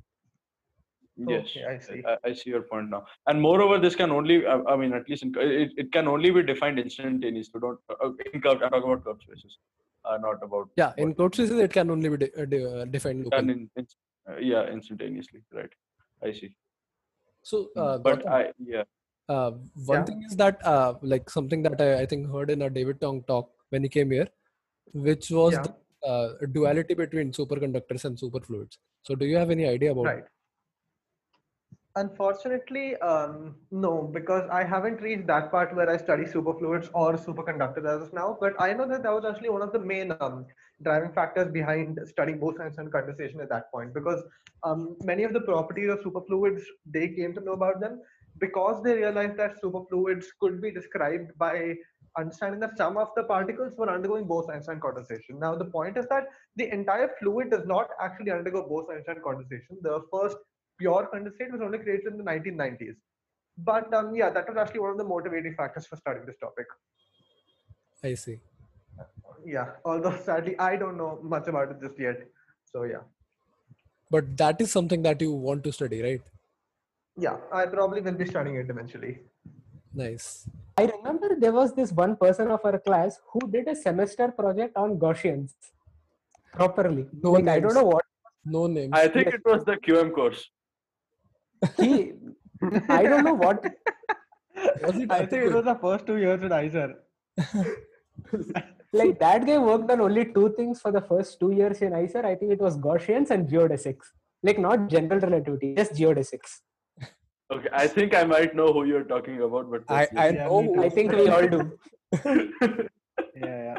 Speaker 1: Yes,
Speaker 2: Okay, I see.
Speaker 1: I, I see your point now. And moreover, this can only, I, I mean, at least in, it, it can only be defined instantaneously. Don't uh, in curved. I'm talking about curved spaces, uh, not about.
Speaker 3: yeah in
Speaker 1: what-
Speaker 3: curved it can only be de- uh, de- uh, defined locally
Speaker 1: in, in uh, yeah, instantaneously. Right. I see.
Speaker 3: so uh,
Speaker 1: but
Speaker 3: Gautam,
Speaker 1: I yeah.
Speaker 3: uh, one
Speaker 2: Yeah.
Speaker 3: thing is that uh, like something that I, I think heard in a David Tong talk when he came here, which was
Speaker 2: Yeah.
Speaker 3: the uh, duality between superconductors and superfluids. So do you have any idea about?
Speaker 2: Right. Unfortunately, um, no, because I haven't reached that part where I study superfluids or superconductors as of now. But I know that that was actually one of the main um, driving factors behind studying Bose-Einstein condensation at that point, because um, many of the properties of superfluids they came to know about them because they realized that superfluids could be described by understanding that some of the particles were undergoing Bose-Einstein condensation. Now the point is that the entire fluid does not actually undergo Bose-Einstein condensation. The first pure condensate was only created in the 1990s. But um, yeah, that was actually one of the motivating factors for studying this topic.
Speaker 3: I see.
Speaker 2: Yeah, although sadly I don't know much about it just yet. So yeah,
Speaker 3: But that is something that you want to study, right?
Speaker 2: yeah, I probably will be studying it eventually.
Speaker 3: Nice.
Speaker 4: I remember there was this one person of our class who did a semester project on Gaussians properly.
Speaker 3: No
Speaker 4: like I don't know what
Speaker 3: No name.
Speaker 1: I think it was the QM course.
Speaker 4: He. I don't know what.
Speaker 3: Was it
Speaker 2: I think it was the first two years at IISER.
Speaker 4: Like that guy worked on only two things for the first two years in IISER. I think it was Gaussians and geodesics. Like not general relativity, just geodesics.
Speaker 1: Okay, I think I might know who you're talking about, but
Speaker 3: I, I
Speaker 2: Yeah,
Speaker 3: know. who-
Speaker 4: I think we all do.
Speaker 2: Yeah, yeah.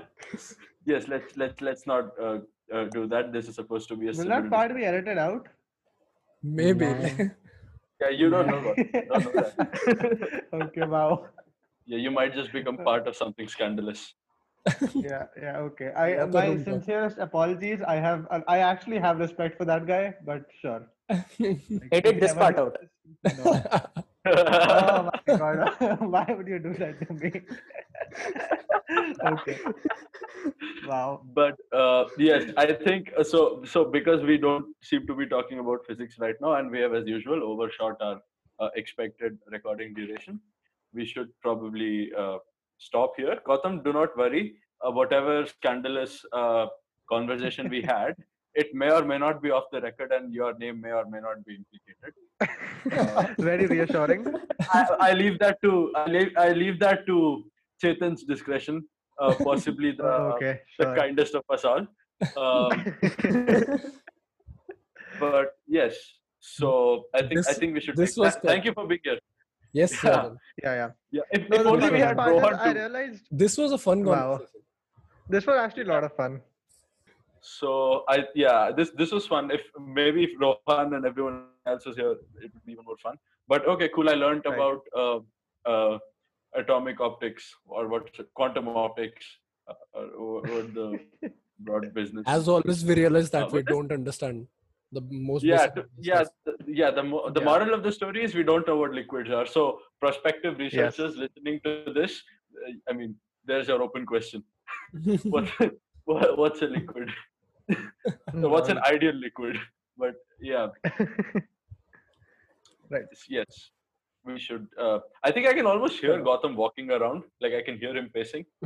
Speaker 1: yes, let's let's let's not uh, uh, do that. This is supposed to be a
Speaker 2: Will
Speaker 1: civil
Speaker 2: that part be edited out?
Speaker 3: Maybe.
Speaker 4: Nah.
Speaker 1: Yeah, you don't know. What, don't know that.
Speaker 2: okay, wow.
Speaker 1: Yeah, you might just become part of something scandalous.
Speaker 2: Yeah, yeah, okay. I
Speaker 3: Yeah,
Speaker 2: my sincerest apologies. I have I actually have respect for that guy, but sure. Like,
Speaker 4: Edit this part out.
Speaker 2: No. oh my god why would you do that to me okay wow
Speaker 1: but uh, yes, I think uh, so. So because we don't seem to be talking about physics right now, and we have, as usual, overshot our uh, expected recording duration. we should probably uh, stop here. Gautam, do not worry. Uh, whatever scandalous uh, conversation we had, it may or may not be off the record, and your name may or may not be implicated.
Speaker 2: Very reassuring.
Speaker 1: I, I leave that to I leave, I leave that to Chetan's discretion. Uh, possibly the
Speaker 2: okay,
Speaker 1: the kindest of us all. Um, but yes, so I think I think we should.
Speaker 3: this was
Speaker 1: tha- thank you for being here.
Speaker 3: Yes,
Speaker 1: Yeah.
Speaker 3: Rohan.
Speaker 2: yeah, yeah.
Speaker 1: Yeah, if,
Speaker 2: No,
Speaker 1: if
Speaker 2: the
Speaker 1: only we
Speaker 2: best
Speaker 1: had
Speaker 2: part
Speaker 1: Rohan
Speaker 2: I realized
Speaker 3: This was a fun
Speaker 2: Wow.
Speaker 3: conversation.
Speaker 2: this was actually a lot of fun.
Speaker 1: So I yeah, this this was fun. If maybe if Rohan and everyone else was here, it would be even more fun. But okay, cool. I learned
Speaker 2: Right.
Speaker 1: about uh, uh, atomic optics or what quantum optics uh, or what the broad business.
Speaker 3: As always, we realize that
Speaker 1: Uh,
Speaker 3: we don't understand the most.
Speaker 1: yeah
Speaker 3: basic
Speaker 1: to-
Speaker 3: of this
Speaker 1: yeah
Speaker 3: stuff.
Speaker 1: th- yeah the mo- the
Speaker 2: Yeah.
Speaker 1: moral of the story is we don't know what liquids are so prospective researchers listening to this uh, i mean there's your open question what, what what's a liquid so what's an ideal liquid but yeah
Speaker 2: Right.
Speaker 1: yes we should uh, i think i can almost hear Gautam walking around like i can hear him pacing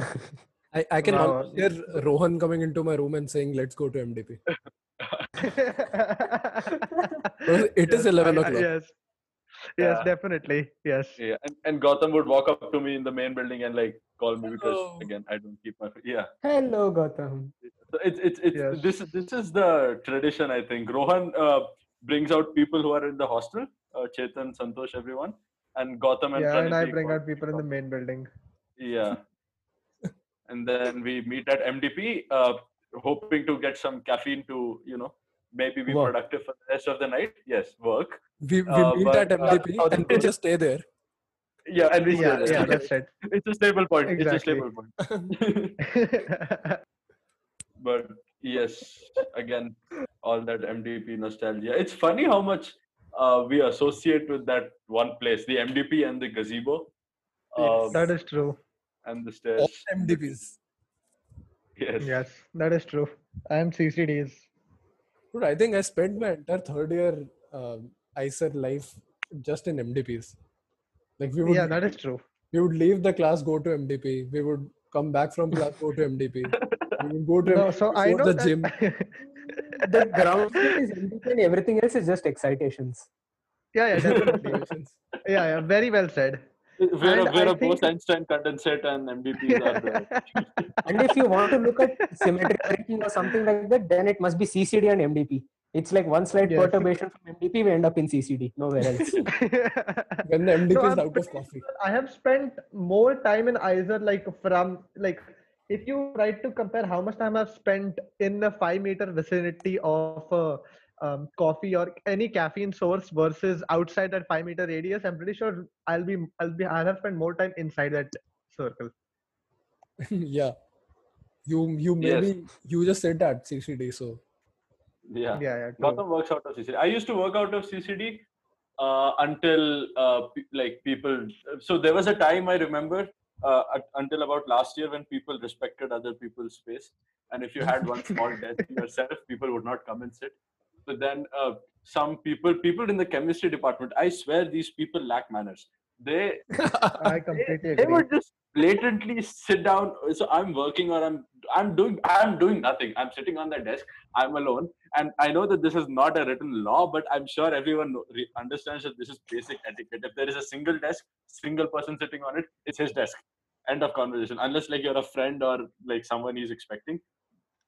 Speaker 3: I, I can
Speaker 2: Wow.
Speaker 3: hear Rohan coming into my room and saying, "Let's go to MDP." It is
Speaker 2: Yes,
Speaker 3: 11
Speaker 2: I- I-
Speaker 3: o'clock.
Speaker 2: Yes. Yes,
Speaker 1: Yeah.
Speaker 2: definitely. Yes.
Speaker 1: yeah and, and Gautam would walk up to me in the main building and like call me because again i don't keep my yeah
Speaker 4: Hello, Gautam.
Speaker 1: So it's it's it's
Speaker 2: Yes.
Speaker 1: this is this is the tradition I think. Rohan uh, brings out people who are in the hostel, uh, Chetan, Santosh, everyone, and Gautam and
Speaker 2: Yeah, and I bring
Speaker 1: go-
Speaker 2: out people in the main building.
Speaker 1: Yeah, and then we meet at MDP, uh, hoping to get some caffeine to you know maybe be
Speaker 4: Work.
Speaker 1: productive for the rest of the night. Yes, work.
Speaker 3: We, we
Speaker 1: Uh,
Speaker 3: meet
Speaker 1: but,
Speaker 3: at
Speaker 1: uh,
Speaker 3: MDP
Speaker 1: how
Speaker 3: and
Speaker 1: the-
Speaker 3: we just stay there.
Speaker 1: Yeah, and we
Speaker 2: Yeah,
Speaker 1: stay
Speaker 2: yeah,
Speaker 1: there.
Speaker 2: that's it.
Speaker 1: it's a stable point. It's a
Speaker 2: Exactly.
Speaker 1: stable point. but yes again all that mdp nostalgia it's funny how much uh, we associate with that one place the mdp and the gazebo um,
Speaker 2: that is true.
Speaker 1: and the
Speaker 3: All
Speaker 1: stairs
Speaker 3: MDPs.
Speaker 1: yes
Speaker 2: Yes, that is true. And CCDs.
Speaker 3: Dude, I think I spent my entire third year um, IISER life just in MDPs. Like we would,
Speaker 2: Yeah, that is true.
Speaker 3: we would leave the class, go to MDP. We would come back from class, go to MDP. We would go to
Speaker 2: No,
Speaker 3: MDP
Speaker 2: so I know
Speaker 3: the
Speaker 2: that
Speaker 3: gym.
Speaker 4: The ground is empty and everything else is just excitations.
Speaker 2: yeah, yeah, definitely. yeah, yeah, very well said.
Speaker 1: we're a,
Speaker 2: And
Speaker 1: we're
Speaker 2: I
Speaker 1: a
Speaker 2: think-
Speaker 1: Bose-Einstein condensate and mdps are the
Speaker 4: And if you want to look at symmetric breaking or something like that, then it must be CCD and MDP. It's like one slight
Speaker 2: Yes.
Speaker 4: perturbation from MDP, we end up in CCD, nowhere else.
Speaker 3: When the MDP
Speaker 2: So
Speaker 3: is
Speaker 2: I'm
Speaker 3: out of coffee.
Speaker 2: I have spent more time in either like from like if you try to compare how much time I've spent in the five meter vicinity of a um, coffee or any caffeine source versus outside that five meter radius, I'm pretty sure I'll be I'll be I'll have spent more time inside that circle.
Speaker 3: yeah. You you
Speaker 1: Yes.
Speaker 3: maybe you just said that CCD, so
Speaker 1: yeah
Speaker 2: Yeah, yeah. true.
Speaker 1: Gautam works out of CCD. I used to work out of CCD uh, until uh, pe- like people. So there was a time I remember uh, at, until about last year when people respected other people's space, and if you had one small desk yourself, people would not come and sit. So then uh, some people, people in the chemistry department, I swear these people lack manners. They
Speaker 2: I completely
Speaker 1: they
Speaker 2: agree.
Speaker 1: would just blatantly sit down so i'm working or i'm i'm doing i'm doing nothing. I'm sitting on the desk i'm alone and i know that this is not a written law but i'm sure everyone re- understands that this is basic etiquette. If there is a single desk single person sitting on it it's his desk. End of conversation. Unless like you're a friend or like someone he's expecting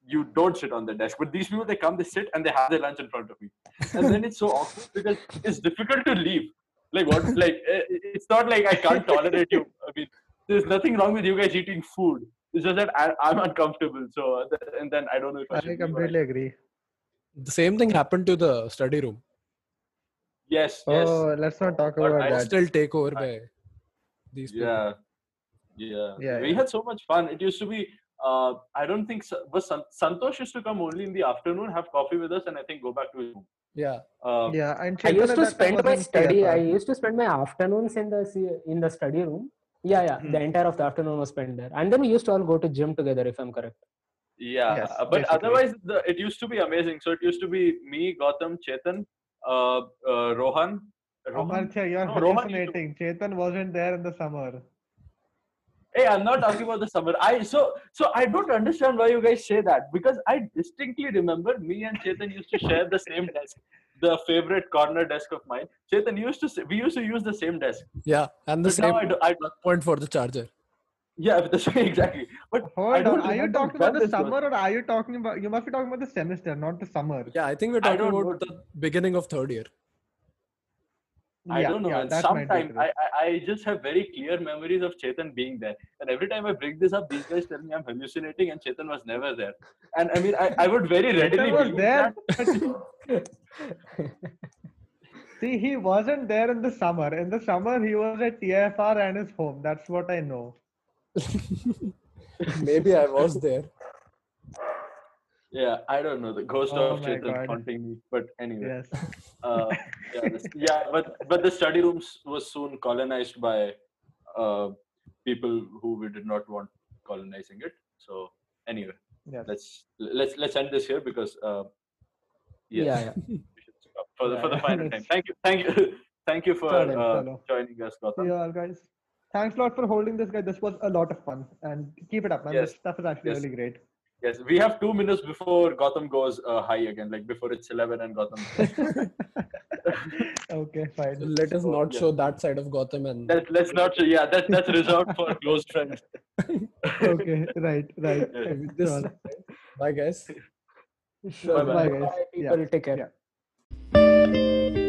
Speaker 1: you don't sit on the desk. But these people they come they sit and they have their lunch in front of me. And then it's so awkward because it's difficult to leave like what like eh, it's not like i can't tolerate you i mean there's nothing wrong with you guys eating food it's just that I, i'm uncomfortable so uh, and then i don't know if i,
Speaker 2: I
Speaker 1: should leave or
Speaker 2: completely agree.
Speaker 3: the same thing happened to the study room.
Speaker 1: yes yes
Speaker 2: Oh, let's not talk
Speaker 1: But
Speaker 2: about
Speaker 1: I
Speaker 2: that.
Speaker 3: Still take over by these people.
Speaker 1: yeah yeah
Speaker 2: Yeah,
Speaker 1: we
Speaker 2: yeah.
Speaker 1: had so much fun it used to be uh, I don't think so, was Santosh used to come only in the afternoon, have coffee with us, and I think go back to his room.
Speaker 3: Yeah.
Speaker 1: Uh,
Speaker 2: Yeah, and
Speaker 4: I used to spend my study. I used to spend my afternoons in the in the study room. Yeah, yeah.
Speaker 1: Hmm.
Speaker 4: The entire of the afternoon was spent there, and then we used to all go to gym together, if I'm correct.
Speaker 1: Yeah,
Speaker 2: Yes,
Speaker 1: uh, but
Speaker 2: basically.
Speaker 1: otherwise, the, it used to be amazing. So it used to be me, Gautam, Chetan, uh, uh, Rohan, Rohan?
Speaker 2: Amartya, you're
Speaker 1: No, Rohan used to-
Speaker 2: Chetan wasn't there in the summer.
Speaker 1: Hey, I'm not talking about the summer. I so so I don't understand why you guys say that because I distinctly remember me and Chetan used to share the same desk, the favorite corner desk of mine. Chetan used to say, we used to use the same desk.
Speaker 3: Yeah, and the
Speaker 1: But
Speaker 3: same
Speaker 1: now I, do, I do-
Speaker 3: point for the charger.
Speaker 1: yeah, but the same exactly. But
Speaker 2: Hold on. Are you talking about the
Speaker 1: this was.
Speaker 2: summer or are you talking about? You must be talking about the semester, not the summer.
Speaker 3: Yeah, I think we're talking
Speaker 1: don't
Speaker 3: about the beginning of third year.
Speaker 1: I don't know.
Speaker 2: yeah,
Speaker 1: man.
Speaker 2: that might be
Speaker 1: Sometime
Speaker 2: true.
Speaker 1: I, I I just have very clear memories of Chetan being there, and every time I bring this up, these guys tell me I'm hallucinating, and Chetan was never there. And I mean, I, I would very readily
Speaker 2: Chetan was there. See, he wasn't there in the summer. In the summer, he was at TIFR and his home. That's what I know.
Speaker 3: Maybe I was there.
Speaker 1: Yeah, I don't know the ghost
Speaker 2: Oh
Speaker 1: of Chetan haunting me, but anyway.
Speaker 2: Yes.
Speaker 1: uh, yeah, this- yeah, but but the study rooms was soon colonized by uh, people who we did not want colonizing it. So anyway,
Speaker 2: Yes.
Speaker 1: let's let's let's end this here because uh, yes,
Speaker 4: Yeah, yeah.
Speaker 1: we should stop for the for the final time. Thank you, thank you, thank you for uh, joining us,
Speaker 2: you all, guys. Thanks a lot for holding this, guy. This was a lot of fun. And keep it up, man.
Speaker 1: Yes.
Speaker 2: This stuff is actually
Speaker 1: Yes.
Speaker 2: really great.
Speaker 1: Yes, we have two minutes before Gautam goes uh, high again, like before it's eleven and Gautam.
Speaker 2: okay, fine.
Speaker 3: So let us
Speaker 1: So,
Speaker 3: not
Speaker 1: yeah.
Speaker 3: show that side of Gautam and
Speaker 1: Let, let's not. Yeah, that that's reserved for close friends.
Speaker 2: okay, right, right.
Speaker 1: Yeah.
Speaker 3: this.
Speaker 2: Sure.
Speaker 3: Bye, guys.
Speaker 4: Sure.
Speaker 1: Bye-bye.
Speaker 2: Bye, guys.
Speaker 4: Bye, people.
Speaker 2: Yeah.
Speaker 4: Take care.
Speaker 2: Yeah.